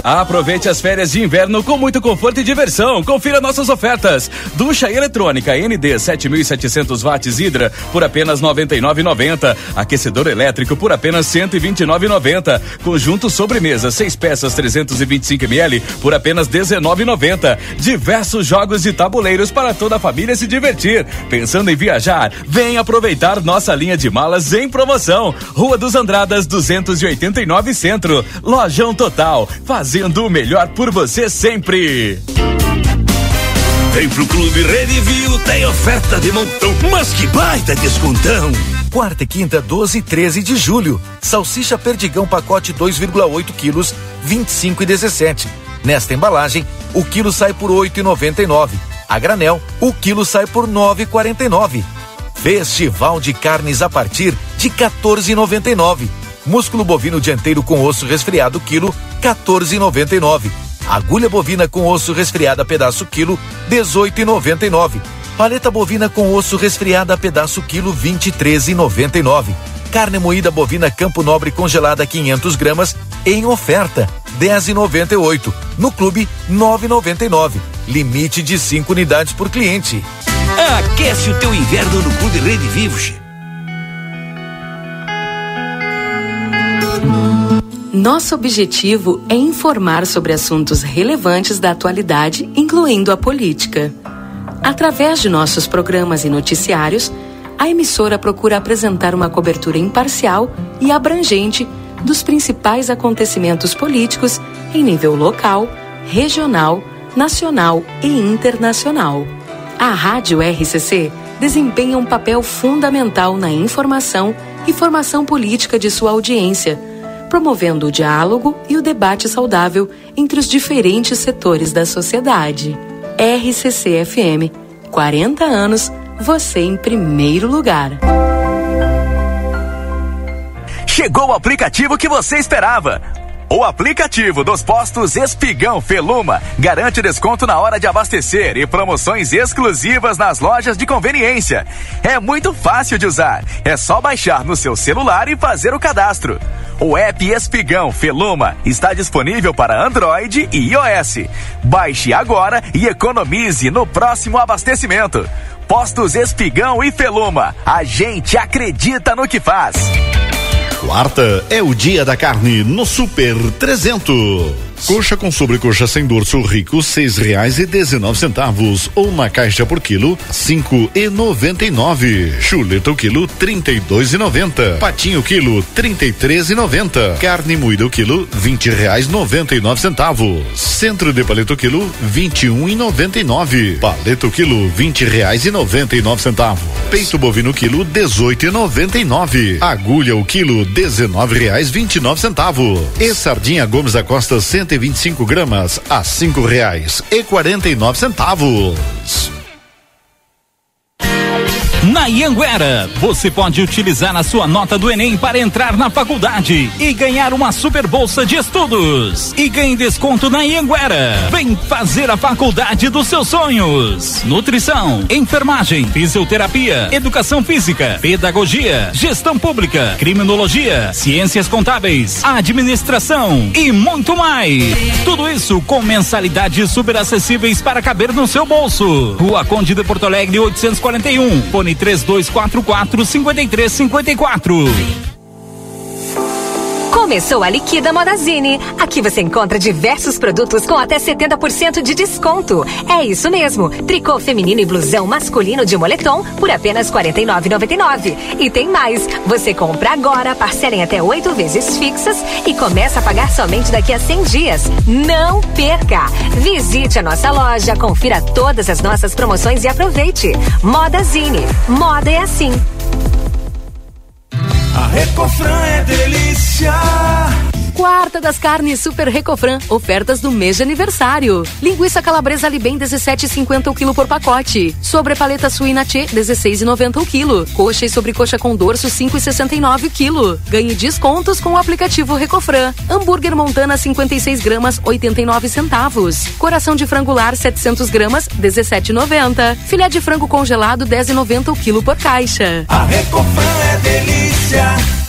Aproveite as férias de inverno com muito conforto e diversão. Confira nossas ofertas. Ducha eletrônica ND 7700 watts Hidra por apenas 99,90. Aquecedor elétrico por apenas 129,90. Conjunto sobremesa seis peças 325 ml por apenas 19,90. Diversos jogos de tabuleiros para toda a família se divertir. Pensando em viajar? Vem aproveitar nossa linha de malas em promoção. Rua dos Andradas 289 Centro. Lojão Total, fazendo o melhor por você sempre. Vem pro Clube Redivio, tem oferta de montão, mas que baita descontão! Quarta e quinta, 12 e 13 de julho. Salsicha Perdigão pacote 2,8 quilos, 25 e 17. Nesta embalagem, o quilo sai por 8,99. A granel, o quilo sai por 9,49. Festival de carnes a partir de 14,99. Músculo bovino dianteiro com osso resfriado quilo 14,99. Agulha bovina com osso resfriada pedaço quilo 18,99. Paleta bovina com osso resfriada pedaço quilo 23,99. Carne moída bovina Campo Nobre congelada 500 gramas em oferta 10,98. No clube 9,99. Limite de 5 unidades por cliente. Aquece o teu inverno no Clube Rede Vivos. Nosso objetivo é informar sobre assuntos relevantes da atualidade, incluindo a política. Através de nossos programas e noticiários, a emissora procura apresentar uma cobertura imparcial e abrangente dos principais acontecimentos políticos em nível local, regional, nacional e internacional. A Rádio RCC desempenha um papel fundamental na informação e formação política de sua audiência promovendo o diálogo e o debate saudável entre os diferentes setores da sociedade. RCC FM, 40 anos, você em primeiro lugar. Chegou o aplicativo que você esperava. O aplicativo dos postos Espigão Feluma garante desconto na hora de abastecer e promoções exclusivas nas lojas de conveniência. É muito fácil de usar. É só baixar no seu celular e fazer o cadastro. O app Espigão Feluma está disponível para Android e iOS. Baixe agora e economize no próximo abastecimento. Postos Espigão e Feluma. A gente acredita no que faz. Quarta é o dia da carne no Super 300. Coxa com sobrecoxa sem dorso rico, seis reais e dezenove centavos. Ou uma caixa por quilo, cinco e noventa e nove. Chuleta o quilo, trinta e dois e noventa. Patinho quilo, trinta e três e noventa. Carne moída o quilo, vinte reais noventa e nove centavos. Centro de paleta o quilo, vinte e um e noventa e nove. Paleta o quilo, vinte reais e noventa e nove centavos. Peito bovino quilo, dezoito e noventa e nove. Agulha o quilo, dezenove reais vinte e nove centavos. E sardinha Gomes da Costa, cento 125 gramas a cinco reais e quarenta e nove centavos. Na Ianguera, você pode utilizar a sua nota do Enem para entrar na faculdade e ganhar uma super bolsa de estudos. E ganhe desconto na Ianguera. Vem fazer a faculdade dos seus sonhos. Nutrição, enfermagem, fisioterapia, educação física, pedagogia, gestão pública, criminologia, ciências contábeis, administração e muito mais. Tudo isso com mensalidades super acessíveis para caber no seu bolso. Rua Conde de Porto Alegre 841. Fone 3244 5354. Começou a Liquida Modazine. Aqui você encontra diversos produtos com até 70% de desconto. É isso mesmo. Tricô feminino e blusão masculino de moletom por apenas R$ 49,99. E tem mais. Você compra agora, parcela em até oito vezes fixas e começa a pagar somente daqui a 100 dias. Não perca! Visite a nossa loja, confira todas as nossas promoções e aproveite. Modazine. Moda é assim. A Recofran é delícia. Quarta das carnes Super Recofran. Ofertas do mês de aniversário. Linguiça calabresa Libem 17,50 o quilo por pacote. Sobre paleta suína Tchê 16,90 o quilo. Coxa e sobrecoxa com dorso 5,69 o quilo. Ganhe descontos com o aplicativo Recofran. Hambúrguer Montana 56 gramas 89 centavos. Coração de frangular 700 gramas 17,90. Filé de frango congelado 10,90 o quilo por caixa. A Recofran é delícia.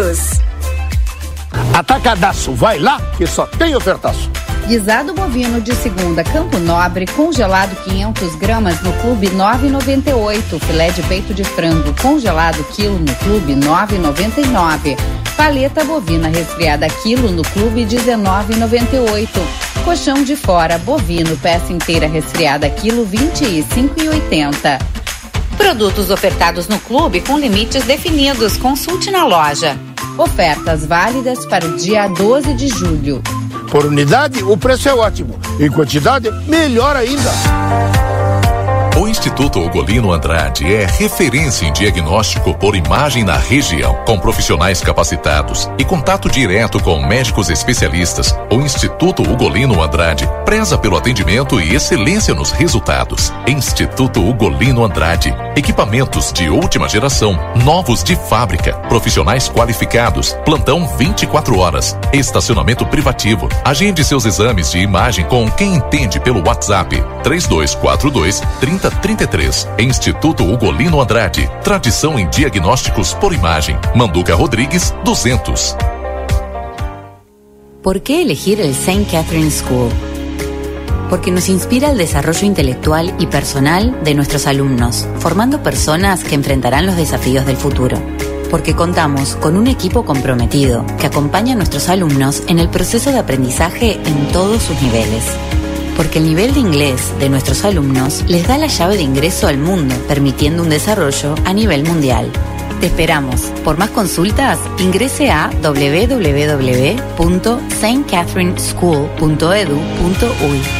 todos. Atacadaço, vai lá que só tem ofertaço. Guisado bovino de segunda Campo Nobre, congelado 500 gramas no Clube 9,98. Filé de peito de frango congelado quilo no Clube 9,99. Paleta bovina resfriada quilo no Clube 19,98. Colchão de fora bovino peça inteira resfriada quilo 25,80. Produtos ofertados no clube com limites definidos. Consulte na loja. Ofertas válidas para o dia 12 de julho. Por unidade, o preço é ótimo. Em quantidade, melhor ainda. O Instituto Ugolino Andrade é referência em diagnóstico por imagem na região, com profissionais capacitados e contato direto com médicos especialistas. O Instituto Ugolino Andrade preza pelo atendimento e excelência nos resultados. Instituto Ugolino Andrade, equipamentos de última geração, novos de fábrica, profissionais qualificados, plantão 24 horas, estacionamento privativo. Agende seus exames de imagem com quem entende pelo WhatsApp 3242 30 33. Instituto Ugolino Andrade. Tradição em diagnósticos por imagem. Manduca Rodrigues, 200. ¿Por qué elegir el St. Catherine School? Porque nos inspira el desarrollo intelectual y personal de nuestros alumnos, formando personas que enfrentarán los desafíos del futuro. Porque contamos con un equipo comprometido que acompaña a nuestros alumnos en el proceso de aprendizaje en todos sus niveles porque el nivel de inglés de nuestros alumnos les da la llave de ingreso al mundo, permitiendo un desarrollo a nivel mundial. Te esperamos. Por más consultas, ingrese a www.stcatherineschool.edu.uy.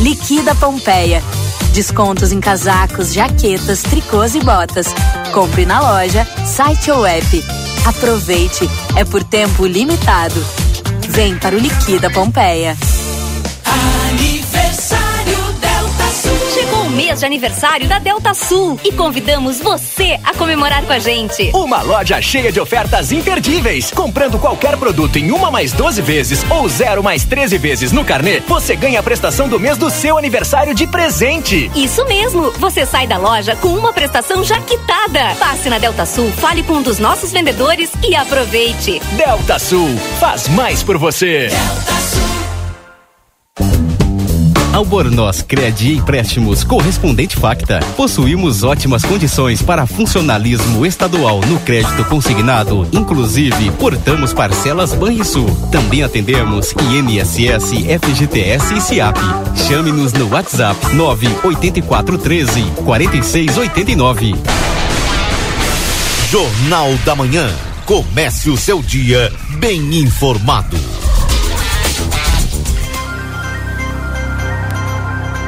Liquida Pompeia. Descontos em casacos, jaquetas, tricôs e botas. Compre na loja, site ou app. Aproveite, é por tempo limitado. Vem para o Liquida Pompeia. Chegou o mês de aniversário da Delta Sul e convidamos você a comemorar com a gente. Uma loja cheia de ofertas imperdíveis. Comprando qualquer produto em uma mais 12 vezes ou zero mais 13 vezes no carnê, você ganha a prestação do mês do seu aniversário de presente. Isso mesmo, você sai da loja com uma prestação já quitada. Passe na Delta Sul, fale com um dos nossos vendedores e aproveite. Delta Sul, faz mais por você. Delta Sul. Albornoz Crédito e Empréstimos Correspondente Facta. Possuímos ótimas condições para funcionalismo estadual no crédito consignado. Inclusive, portamos parcelas Banrisul. Também atendemos INSS, FGTS e SIAP. Chame-nos no WhatsApp 98413 4689. Jornal da Manhã. Comece o seu dia bem informado.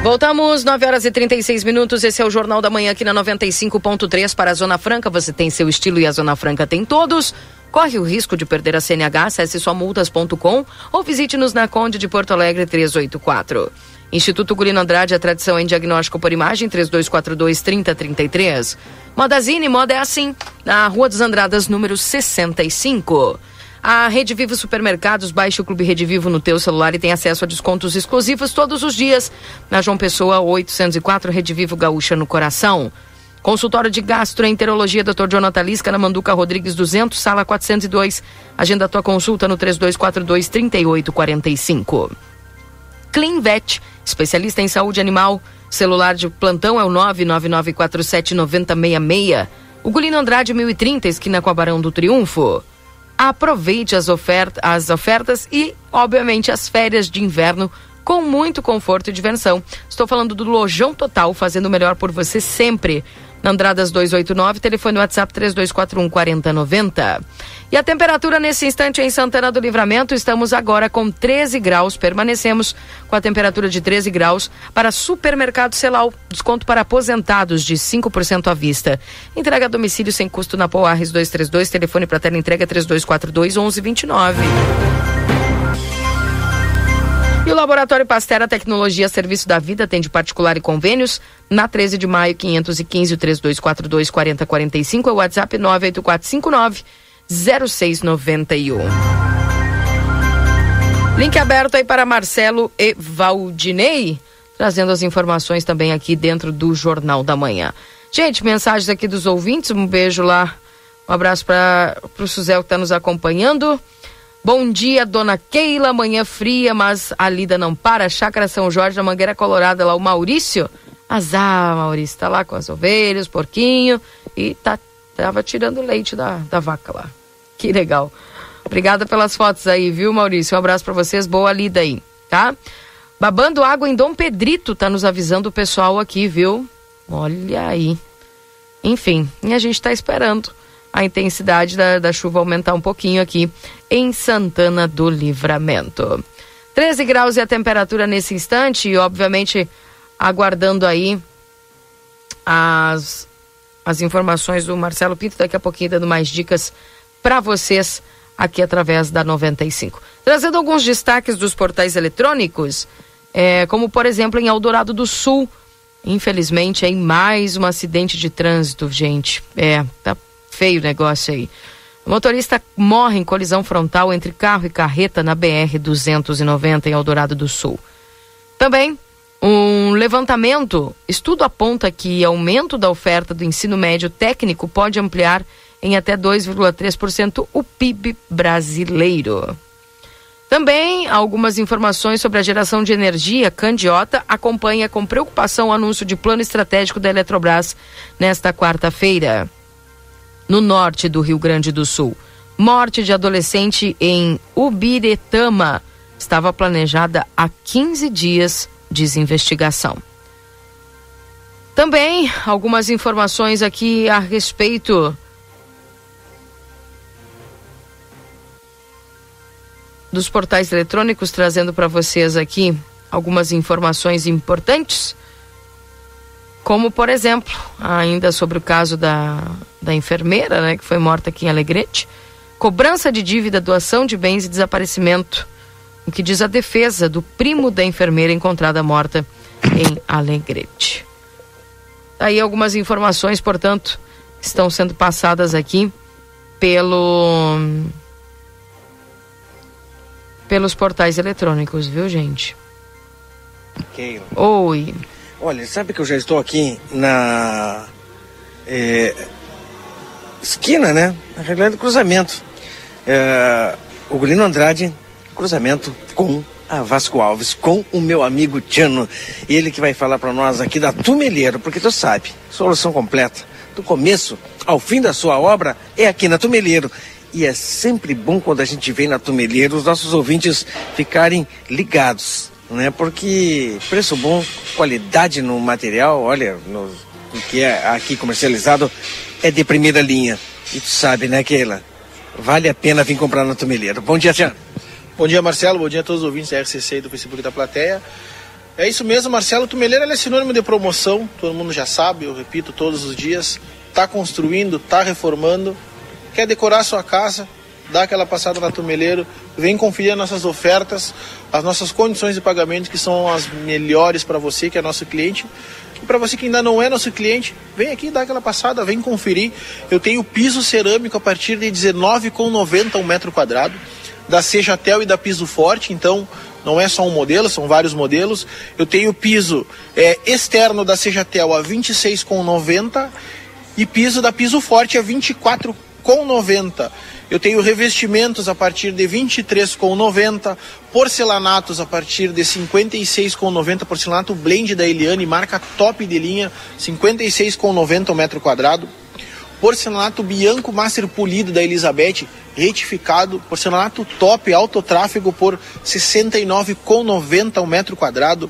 Voltamos, 9 horas e 36 minutos. Esse é o Jornal da Manhã aqui na 95.3 para a Zona Franca. Você tem seu estilo e a Zona Franca tem todos. Corre o risco de perder a CNH, acesse somultas.com ou visite-nos na Conde de Porto Alegre 384. Instituto Gulino Andrade, a tradição em diagnóstico por imagem, 3242-3033. Modazine, moda é assim, na Rua dos Andradas, número 65. A Rede Vivo Supermercados, baixe o Clube Rede Vivo no teu celular e tem acesso a descontos exclusivos todos os dias. Na João Pessoa, 804, Rede Vivo Gaúcha no coração. Consultório de Gastroenterologia, Dr. Jonathan Lisca, na Manduca Rodrigues 200, sala 402. Agenda tua consulta no 3242 3845. Cleanvet, especialista em saúde animal. Celular de plantão é o 999479066. Ugolino Andrade 1030, esquina com a Barão do Triunfo. Aproveite as, as ofertas e, obviamente, as férias de inverno com muito conforto e diversão. Estou falando do Lojão Total, fazendo o melhor por você sempre. Andradas 289, telefone WhatsApp 3241 4090. E a temperatura nesse instante em Santana do Livramento, estamos agora com 13 graus. Permanecemos com a temperatura de 13 graus para Supermercado Celal. Desconto para aposentados de 5% à vista. Entrega a domicílio sem custo na Poarres 232, telefone para tela entrega 3242 1129. E o Laboratório Pastera Tecnologia Serviço da Vida tem de particular e convênios na 13 de maio 515 3242 4045 é o WhatsApp 98459 0691. Link aberto aí para Marcelo e Valdinei, trazendo as informações também aqui dentro do Jornal da Manhã. Gente, mensagens aqui dos ouvintes, um beijo lá, um abraço para o Suzel que está nos acompanhando. Bom dia, dona Keila. Manhã fria, mas a lida não para. Chácara São Jorge, na Mangueira Colorada, lá o Maurício. Azar, Maurício, tá lá com as ovelhas, porquinho e tá, tava tirando leite da, da vaca lá. Que legal. Obrigada pelas fotos aí, viu, Maurício? Um abraço para vocês, boa lida aí, tá? Babando água em Dom Pedrito, tá nos avisando o pessoal aqui, viu? Olha aí. Enfim, e a gente tá esperando a intensidade da, da chuva aumentar um pouquinho aqui em Santana do Livramento. 13 graus e a temperatura nesse instante, e obviamente aguardando aí as, as informações do Marcelo Pinto, daqui a pouquinho dando mais dicas para vocês aqui através da 95. Trazendo alguns destaques dos portais eletrônicos, é, como por exemplo em Eldorado do Sul, infelizmente, em mais um acidente de trânsito, gente. É, tá feio negócio aí. O motorista morre em colisão frontal entre carro e carreta na BR-290 em Eldorado do Sul. Também, um levantamento, estudo aponta que aumento da oferta do ensino médio técnico pode ampliar em até 2,3% o PIB brasileiro. Também algumas informações sobre a geração de energia. Candiota acompanha com preocupação o anúncio de plano estratégico da Eletrobras nesta quarta-feira no norte do Rio Grande do Sul. Morte de adolescente em Ubiretama estava planejada há 15 dias, de investigação. Também algumas informações aqui a respeito dos portais eletrônicos, trazendo para vocês aqui algumas informações importantes como por exemplo, ainda sobre o caso da, da enfermeira, né, que foi morta aqui em Alegrete, cobrança de dívida, doação de bens e desaparecimento, o que diz a defesa do primo da enfermeira encontrada morta em Alegrete. Aí algumas informações, portanto, estão sendo passadas aqui pelo pelos portais eletrônicos, viu, gente? Keila. Oi. Olha, sabe que eu já estou aqui na é, esquina, né? Na realidade, cruzamento. É, o Golino Andrade, cruzamento com a Vasco Alves, com o meu amigo Tiano. Ele que vai falar para nós aqui da Tumeleiro, porque tu sabe, solução completa. Do começo ao fim da sua obra é aqui na Tumeleiro. E é sempre bom quando a gente vem na Tumeleiro os nossos ouvintes ficarem ligados né? Porque preço bom, qualidade no material, olha, no, o que é aqui comercializado é de primeira linha. E tu sabe, né, Keila? Vale a pena vir comprar na Tumeleiro. Bom dia, Tiago. Bom dia, Marcelo. Bom dia a todos os ouvintes da RCC e do Facebook da plateia. É isso mesmo, Marcelo. Tumeleiro é sinônimo de promoção. Todo mundo já sabe, eu repito todos os dias. Tá construindo, tá reformando. Quer decorar sua casa? Dá aquela passada na Tumeleiro, vem conferir nossas ofertas, as nossas condições de pagamento que são as melhores para você que é nosso cliente. E para você que ainda não é nosso cliente, vem aqui dá aquela passada, vem conferir. Eu tenho piso cerâmico a partir de R$19,90 um metro quadrado, da Sejatel e da Piso Forte, então não é só um modelo, são vários modelos. Eu tenho piso é, externo da Sejatel a R$ 26,90 e piso da Piso Forte a R$ 24,90. Eu tenho revestimentos a partir de 23,90, porcelanatos a partir de 56,90, porcelanato blend da Eliane, marca top de linha, 56,90 o metro quadrado. porcelanato Bianco Master Polido da Elizabeth, retificado, porcelanato top, alto tráfego por R$ 69,90 ao metro quadrado.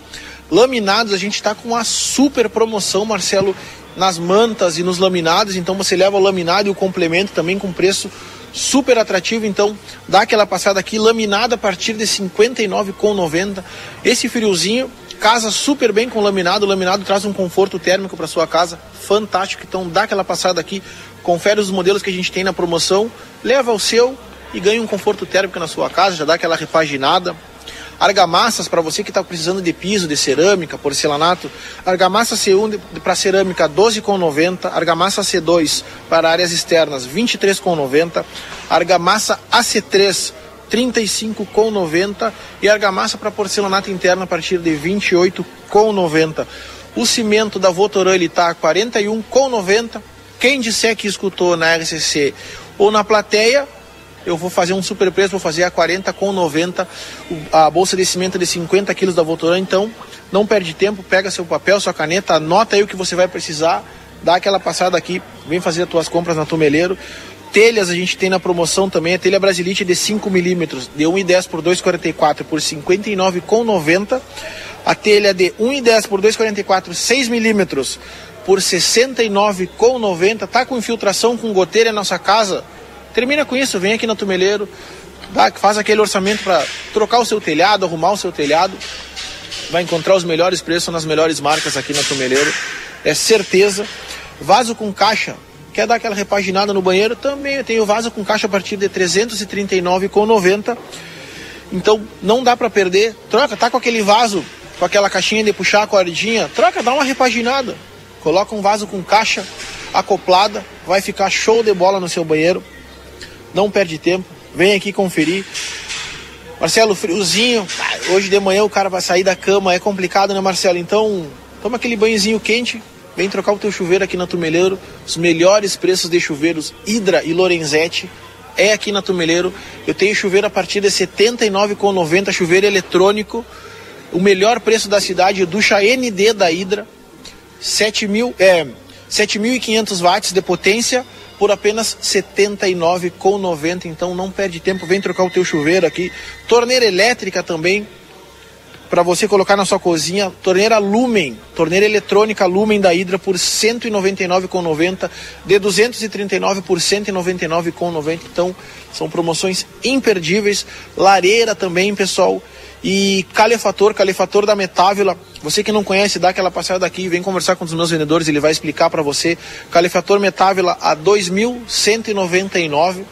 Laminados, a gente está com uma super promoção, Marcelo, nas mantas e nos laminados, então você leva o laminado e o complemento também com preço super atrativo, então dá aquela passada aqui, laminada a partir de R$ 59,90. Esse friozinho casa super bem com laminado, o laminado traz um conforto térmico para sua casa, fantástico, então dá aquela passada aqui, confere os modelos que a gente tem na promoção, leva o seu e ganha um conforto térmico na sua casa, já dá aquela repaginada, argamassas para você que está precisando de piso, de cerâmica, porcelanato. Argamassa C1 para cerâmica 12,90, argamassa C2 para áreas externas 23,90, argamassa AC3 35,90 e argamassa para porcelanato interno a partir de 28,90. O cimento da Votoran ele tá 41,90. Quem disser que escutou na RCC ou na plateia, eu vou fazer um super preço, vou fazer a 40 com 90, a bolsa de cimento de 50 quilos da Votoran, então não perde tempo, pega seu papel, sua caneta, anota aí o que você vai precisar, dá aquela passada aqui, vem fazer as tuas compras na Tumeleiro. Telhas a gente tem na promoção também, a telha Brasilite de 5 milímetros, de 1,10 por 2,44 por 59,90. A telha de 1,10 por 2,44, 6 milímetros por 69,90. Tá com infiltração com goteira na nossa casa? Termina com isso, vem aqui na Tumeleiro, dá, faz aquele orçamento para trocar o seu telhado, arrumar o seu telhado. Vai encontrar os melhores preços nas melhores marcas aqui na Tumeleiro. É certeza. Vaso com caixa. Quer dar aquela repaginada no banheiro? Também eu tenho vaso com caixa a partir de R$ 339,90. Então não dá para perder. Troca, tá com aquele vaso, com aquela caixinha de puxar a cordinha, troca, dá uma repaginada. Coloca um vaso com caixa acoplada, vai ficar show de bola no seu banheiro não perde tempo, vem aqui conferir. Marcelo, friozinho, hoje de manhã o cara vai sair da cama, é complicado, né, Marcelo? Então, toma aquele banhozinho quente, vem trocar o teu chuveiro aqui na Tumeleiro. Os melhores preços de chuveiros Hidra e Lorenzetti é aqui na Tumeleiro. Eu tenho chuveiro a partir de R$ 79,90, chuveiro eletrônico. O melhor preço da cidade, ducha ND da Hidra, 7 mil, é, 7.500 watts de potência por apenas R$ 79,90. Então não perde tempo, vem trocar o teu chuveiro aqui. Torneira elétrica também para você colocar na sua cozinha. Torneira Lumen, torneira eletrônica Lumen da Hidra por R$ 199,90, de 239 por R$ 199,90. Então são promoções imperdíveis. Lareira também, pessoal e calefator, calefator da Metávila. Você que não conhece, dá aquela passada aqui, vem conversar com os meus vendedores, ele vai explicar para você. Calefator Metávila a 2.199.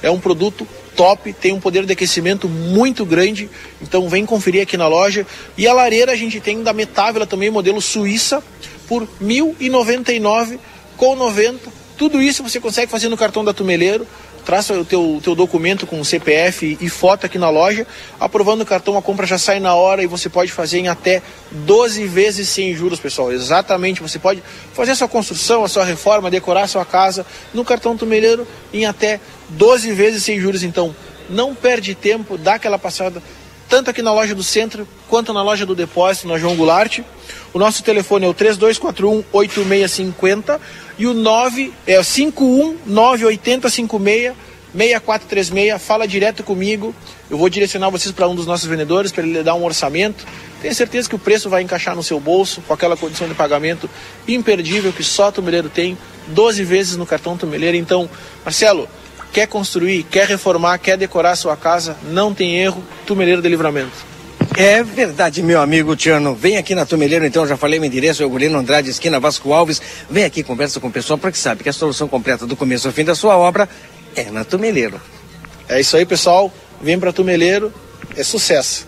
É um produto top, tem um poder de aquecimento muito grande. Então vem conferir aqui na loja. E a lareira a gente tem da Metávila também, modelo Suíça, por R$ 1.099 com 90. Tudo isso você consegue fazer no cartão da Tumeleiro traz o teu, teu documento com CPF e foto aqui na loja, aprovando o cartão, a compra já sai na hora e você pode fazer em até 12 vezes sem juros, pessoal. Exatamente, você pode fazer a sua construção, a sua reforma, decorar a sua casa no cartão Tumeleiro em até 12 vezes sem juros. Então, não perde tempo, dá aquela passada tanto aqui na loja do centro quanto na loja do depósito, na João Goulart. O nosso telefone é o 3241 8650 e o 9 é 51 980 56 6436. Fala direto comigo. Eu vou direcionar vocês para um dos nossos vendedores para ele dar um orçamento. Tenho certeza que o preço vai encaixar no seu bolso com aquela condição de pagamento imperdível que só Tumeleiro tem, 12 vezes no cartão Tumeleiro. Então, Marcelo, quer construir, quer reformar, quer decorar a sua casa, não tem erro, Tumeleiro de Livramento. É verdade, meu amigo Tiano. Vem aqui na Tumeleiro, então, já falei meu endereço, é Eugulino Andrade, esquina Vasco Alves. Vem aqui, conversa com o pessoal, porque sabe que a solução completa do começo ao fim da sua obra é na Tumeleiro. É isso aí, pessoal. Vem pra Tumeleiro, é sucesso.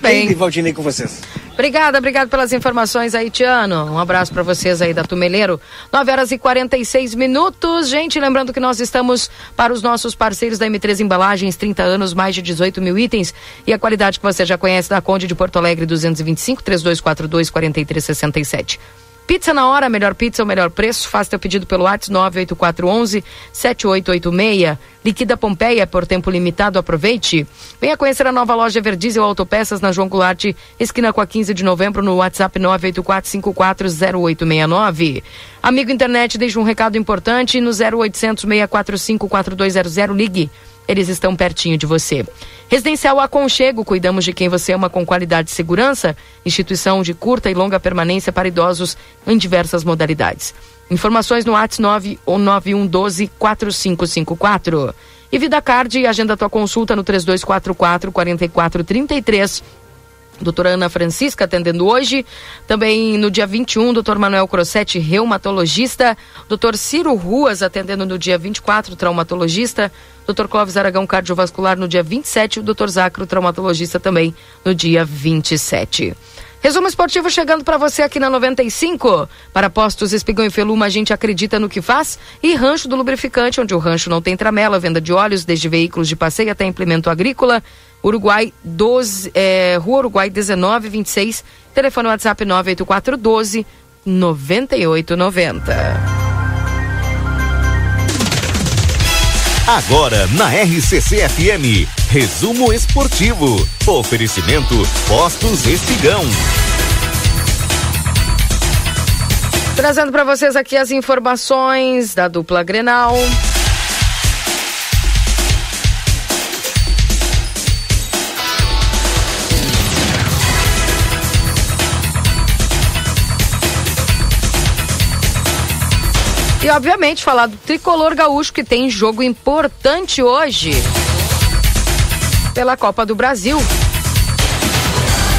Bem. E Valdinei com vocês. Obrigada, obrigado pelas informações aí, Tiano. Um abraço para vocês aí da Tumeleiro. 9 horas e 46 minutos. Gente, lembrando que nós estamos para os nossos parceiros da M3 Embalagens, 30 anos, mais de 18 mil itens. E a qualidade que você já conhece da Conde de Porto Alegre, 225 3242 4367. Pizza na hora, melhor pizza, o melhor preço. Faça teu pedido pelo WhatsApp 98411 7886. Liquida Pompeia por tempo limitado, aproveite. Venha conhecer a nova loja Verdiesel Autopeças na João Goulart, esquina com a 15 de novembro, no WhatsApp 984540869. Amigo internet, deixa um recado importante no 0800 645 4200. Ligue eles estão pertinho de você. Residencial Aconchego, cuidamos de quem você ama com qualidade e segurança. Instituição de curta e longa permanência para idosos em diversas modalidades. Informações no WhatsApp 9 ou 9112 4554. E Vida Card, agenda tua consulta no 3244 4433 Doutora Ana Francisca atendendo hoje. Também no dia 21, doutor Manuel Crossetti, reumatologista. Doutor Ciro Ruas atendendo no dia 24, traumatologista. Doutor Clóvis Aragão, cardiovascular no dia 27. O doutor Zacro, traumatologista também no dia 27. Resumo esportivo chegando para você aqui na 95. Para postos Espigão e Feluma, a gente acredita no que faz. E Rancho do Lubrificante, onde o rancho não tem tramela, venda de óleos, desde veículos de passeio até implemento agrícola. Uruguai 12, é, Rua Uruguai 1926, telefone WhatsApp 98412 9890. Agora na RCC FM, resumo esportivo. Oferecimento Postos Espigão. Trazendo para vocês aqui as informações da dupla Grenal. E, obviamente, falar do tricolor gaúcho que tem jogo importante hoje pela Copa do Brasil.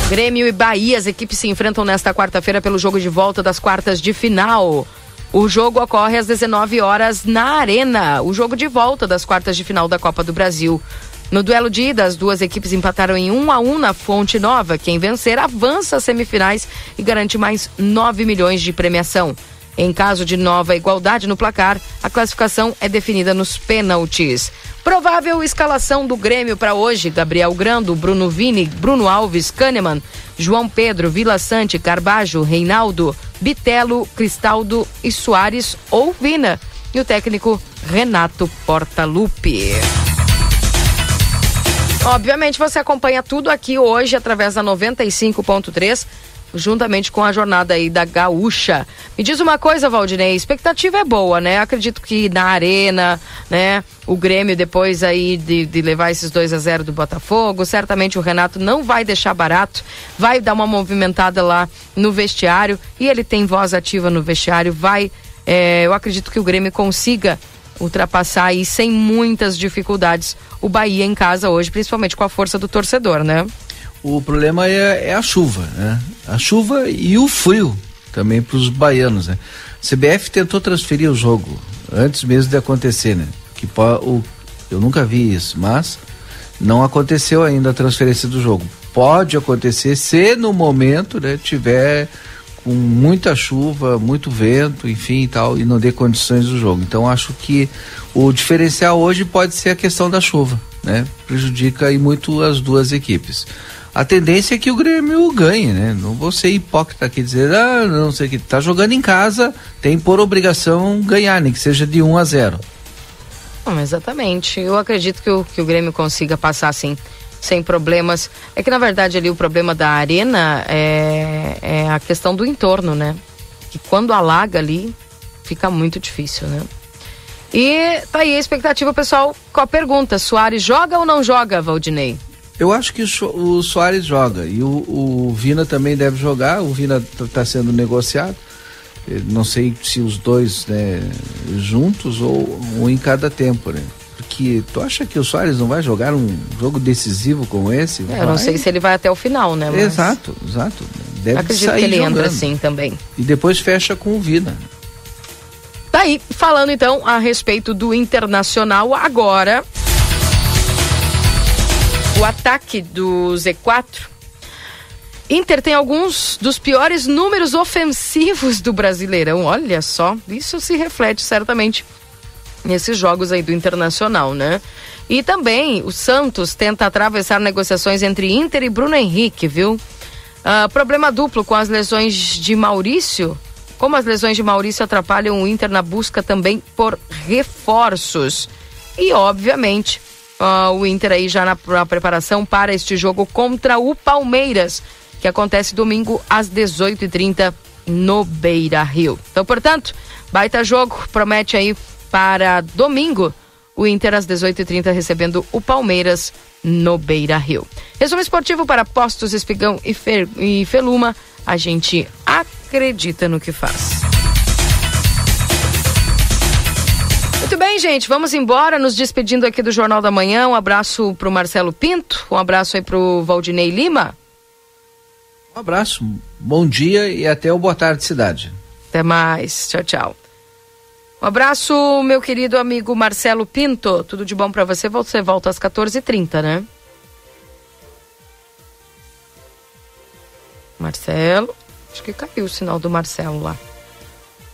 Grêmio e Bahia, as equipes se enfrentam nesta quarta-feira pelo jogo de volta das quartas de final. O jogo ocorre às 19 horas na Arena, o jogo de volta das quartas de final da Copa do Brasil. No duelo de ida, as duas equipes empataram em 1 a 1 na Fonte Nova. Quem vencer avança às semifinais e garante mais 9 milhões de premiação. Em caso de nova igualdade no placar, a classificação é definida nos pênaltis. Provável escalação do Grêmio para hoje: Gabriel Grando, Bruno Vini, Bruno Alves, Kahneman, João Pedro, Vila Sante, Carbajo, Reinaldo, Bitelo, Cristaldo e Soares ou Vina. E o técnico Renato Portaluppi. Obviamente você acompanha tudo aqui hoje através da 95.3 juntamente com a jornada aí da Gaúcha. Me diz uma coisa, Valdinei, expectativa é boa, né? Acredito que na arena, né? O Grêmio depois aí de, de levar esses 2 a 0 do Botafogo, certamente o Renato não vai deixar barato, vai dar uma movimentada lá no vestiário e ele tem voz ativa no vestiário, vai, é, eu acredito que o Grêmio consiga ultrapassar aí sem muitas dificuldades o Bahia em casa hoje, principalmente com a força do torcedor, né? O problema é, é a chuva, né? A chuva e o frio também para os baianos, né? CBF tentou transferir o jogo antes mesmo de acontecer, né? Que o, eu nunca vi isso, mas não aconteceu ainda a transferência do jogo. Pode acontecer se no momento, né, tiver com muita chuva, muito vento, enfim e tal, e não dê condições do jogo. Então acho que o diferencial hoje pode ser a questão da chuva, né? Prejudica aí muito as duas equipes a tendência é que o Grêmio ganhe, né? Não vou ser hipócrita aqui dizer, ah, não sei o que, tá jogando em casa, tem por obrigação ganhar, nem que seja de 1 a 0. Não, exatamente. Eu acredito que o, que o Grêmio consiga passar assim, sem problemas. É que na verdade ali o problema da arena é, é a questão do entorno, né? Que quando alaga ali, fica muito difícil, né? E tá aí a expectativa, pessoal, com a pergunta: Soares joga ou não joga, Valdinei? Eu acho que o Soares joga e o, o Vina também deve jogar. O Vina está tá sendo negociado. Não sei se os dois né, juntos ou um em cada tempo, né? Porque tu acha que o Soares não vai jogar um jogo decisivo como esse? É, eu não sei se ele vai até o final, né? Mas... Exato, exato. Deve Acredito sair que ele jogando. entra assim também. E depois fecha com o Vina. Tá aí, falando então a respeito do Internacional, agora o ataque do Z4. Inter tem alguns dos piores números ofensivos do Brasileirão. Olha só, isso se reflete certamente nesses jogos aí do Internacional, né? E também o Santos tenta atravessar negociações entre Inter e Bruno Henrique, viu? Uh, problema duplo com as lesões de Maurício como as lesões de Maurício atrapalham o Inter na busca também por reforços. E, obviamente, uh, o Inter aí já na, na preparação para este jogo contra o Palmeiras, que acontece domingo às 18h30 no Beira Rio. Então, portanto, baita jogo, promete aí para domingo o Inter às 18h30 recebendo o Palmeiras no Beira Rio. Resumo esportivo para Postos Espigão e, Fer, e Feluma. A gente acredita no que faz. Muito bem, gente, vamos embora, nos despedindo aqui do Jornal da Manhã. Um abraço para o Marcelo Pinto, um abraço aí para o Valdinei Lima. Um abraço, bom dia e até o Boa Tarde Cidade. Até mais, tchau, tchau. Um abraço, meu querido amigo Marcelo Pinto. Tudo de bom para você. Você volta às 14h30, né? Marcelo. Acho que caiu o sinal do Marcelo lá.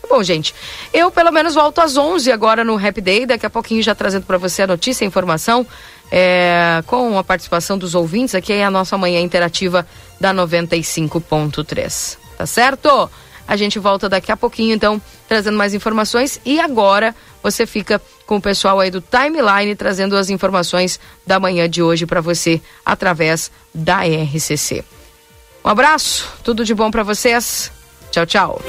Tá bom, gente. Eu pelo menos volto às 11 agora no Happy Day. Daqui a pouquinho já trazendo para você a notícia, a informação, é, com a participação dos ouvintes. Aqui é a nossa manhã interativa da 95.3. Tá certo? A gente volta daqui a pouquinho, então, trazendo mais informações. E agora você fica com o pessoal aí do Timeline trazendo as informações da manhã de hoje para você através da RCC. Um abraço, tudo de bom para vocês. Tchau, tchau.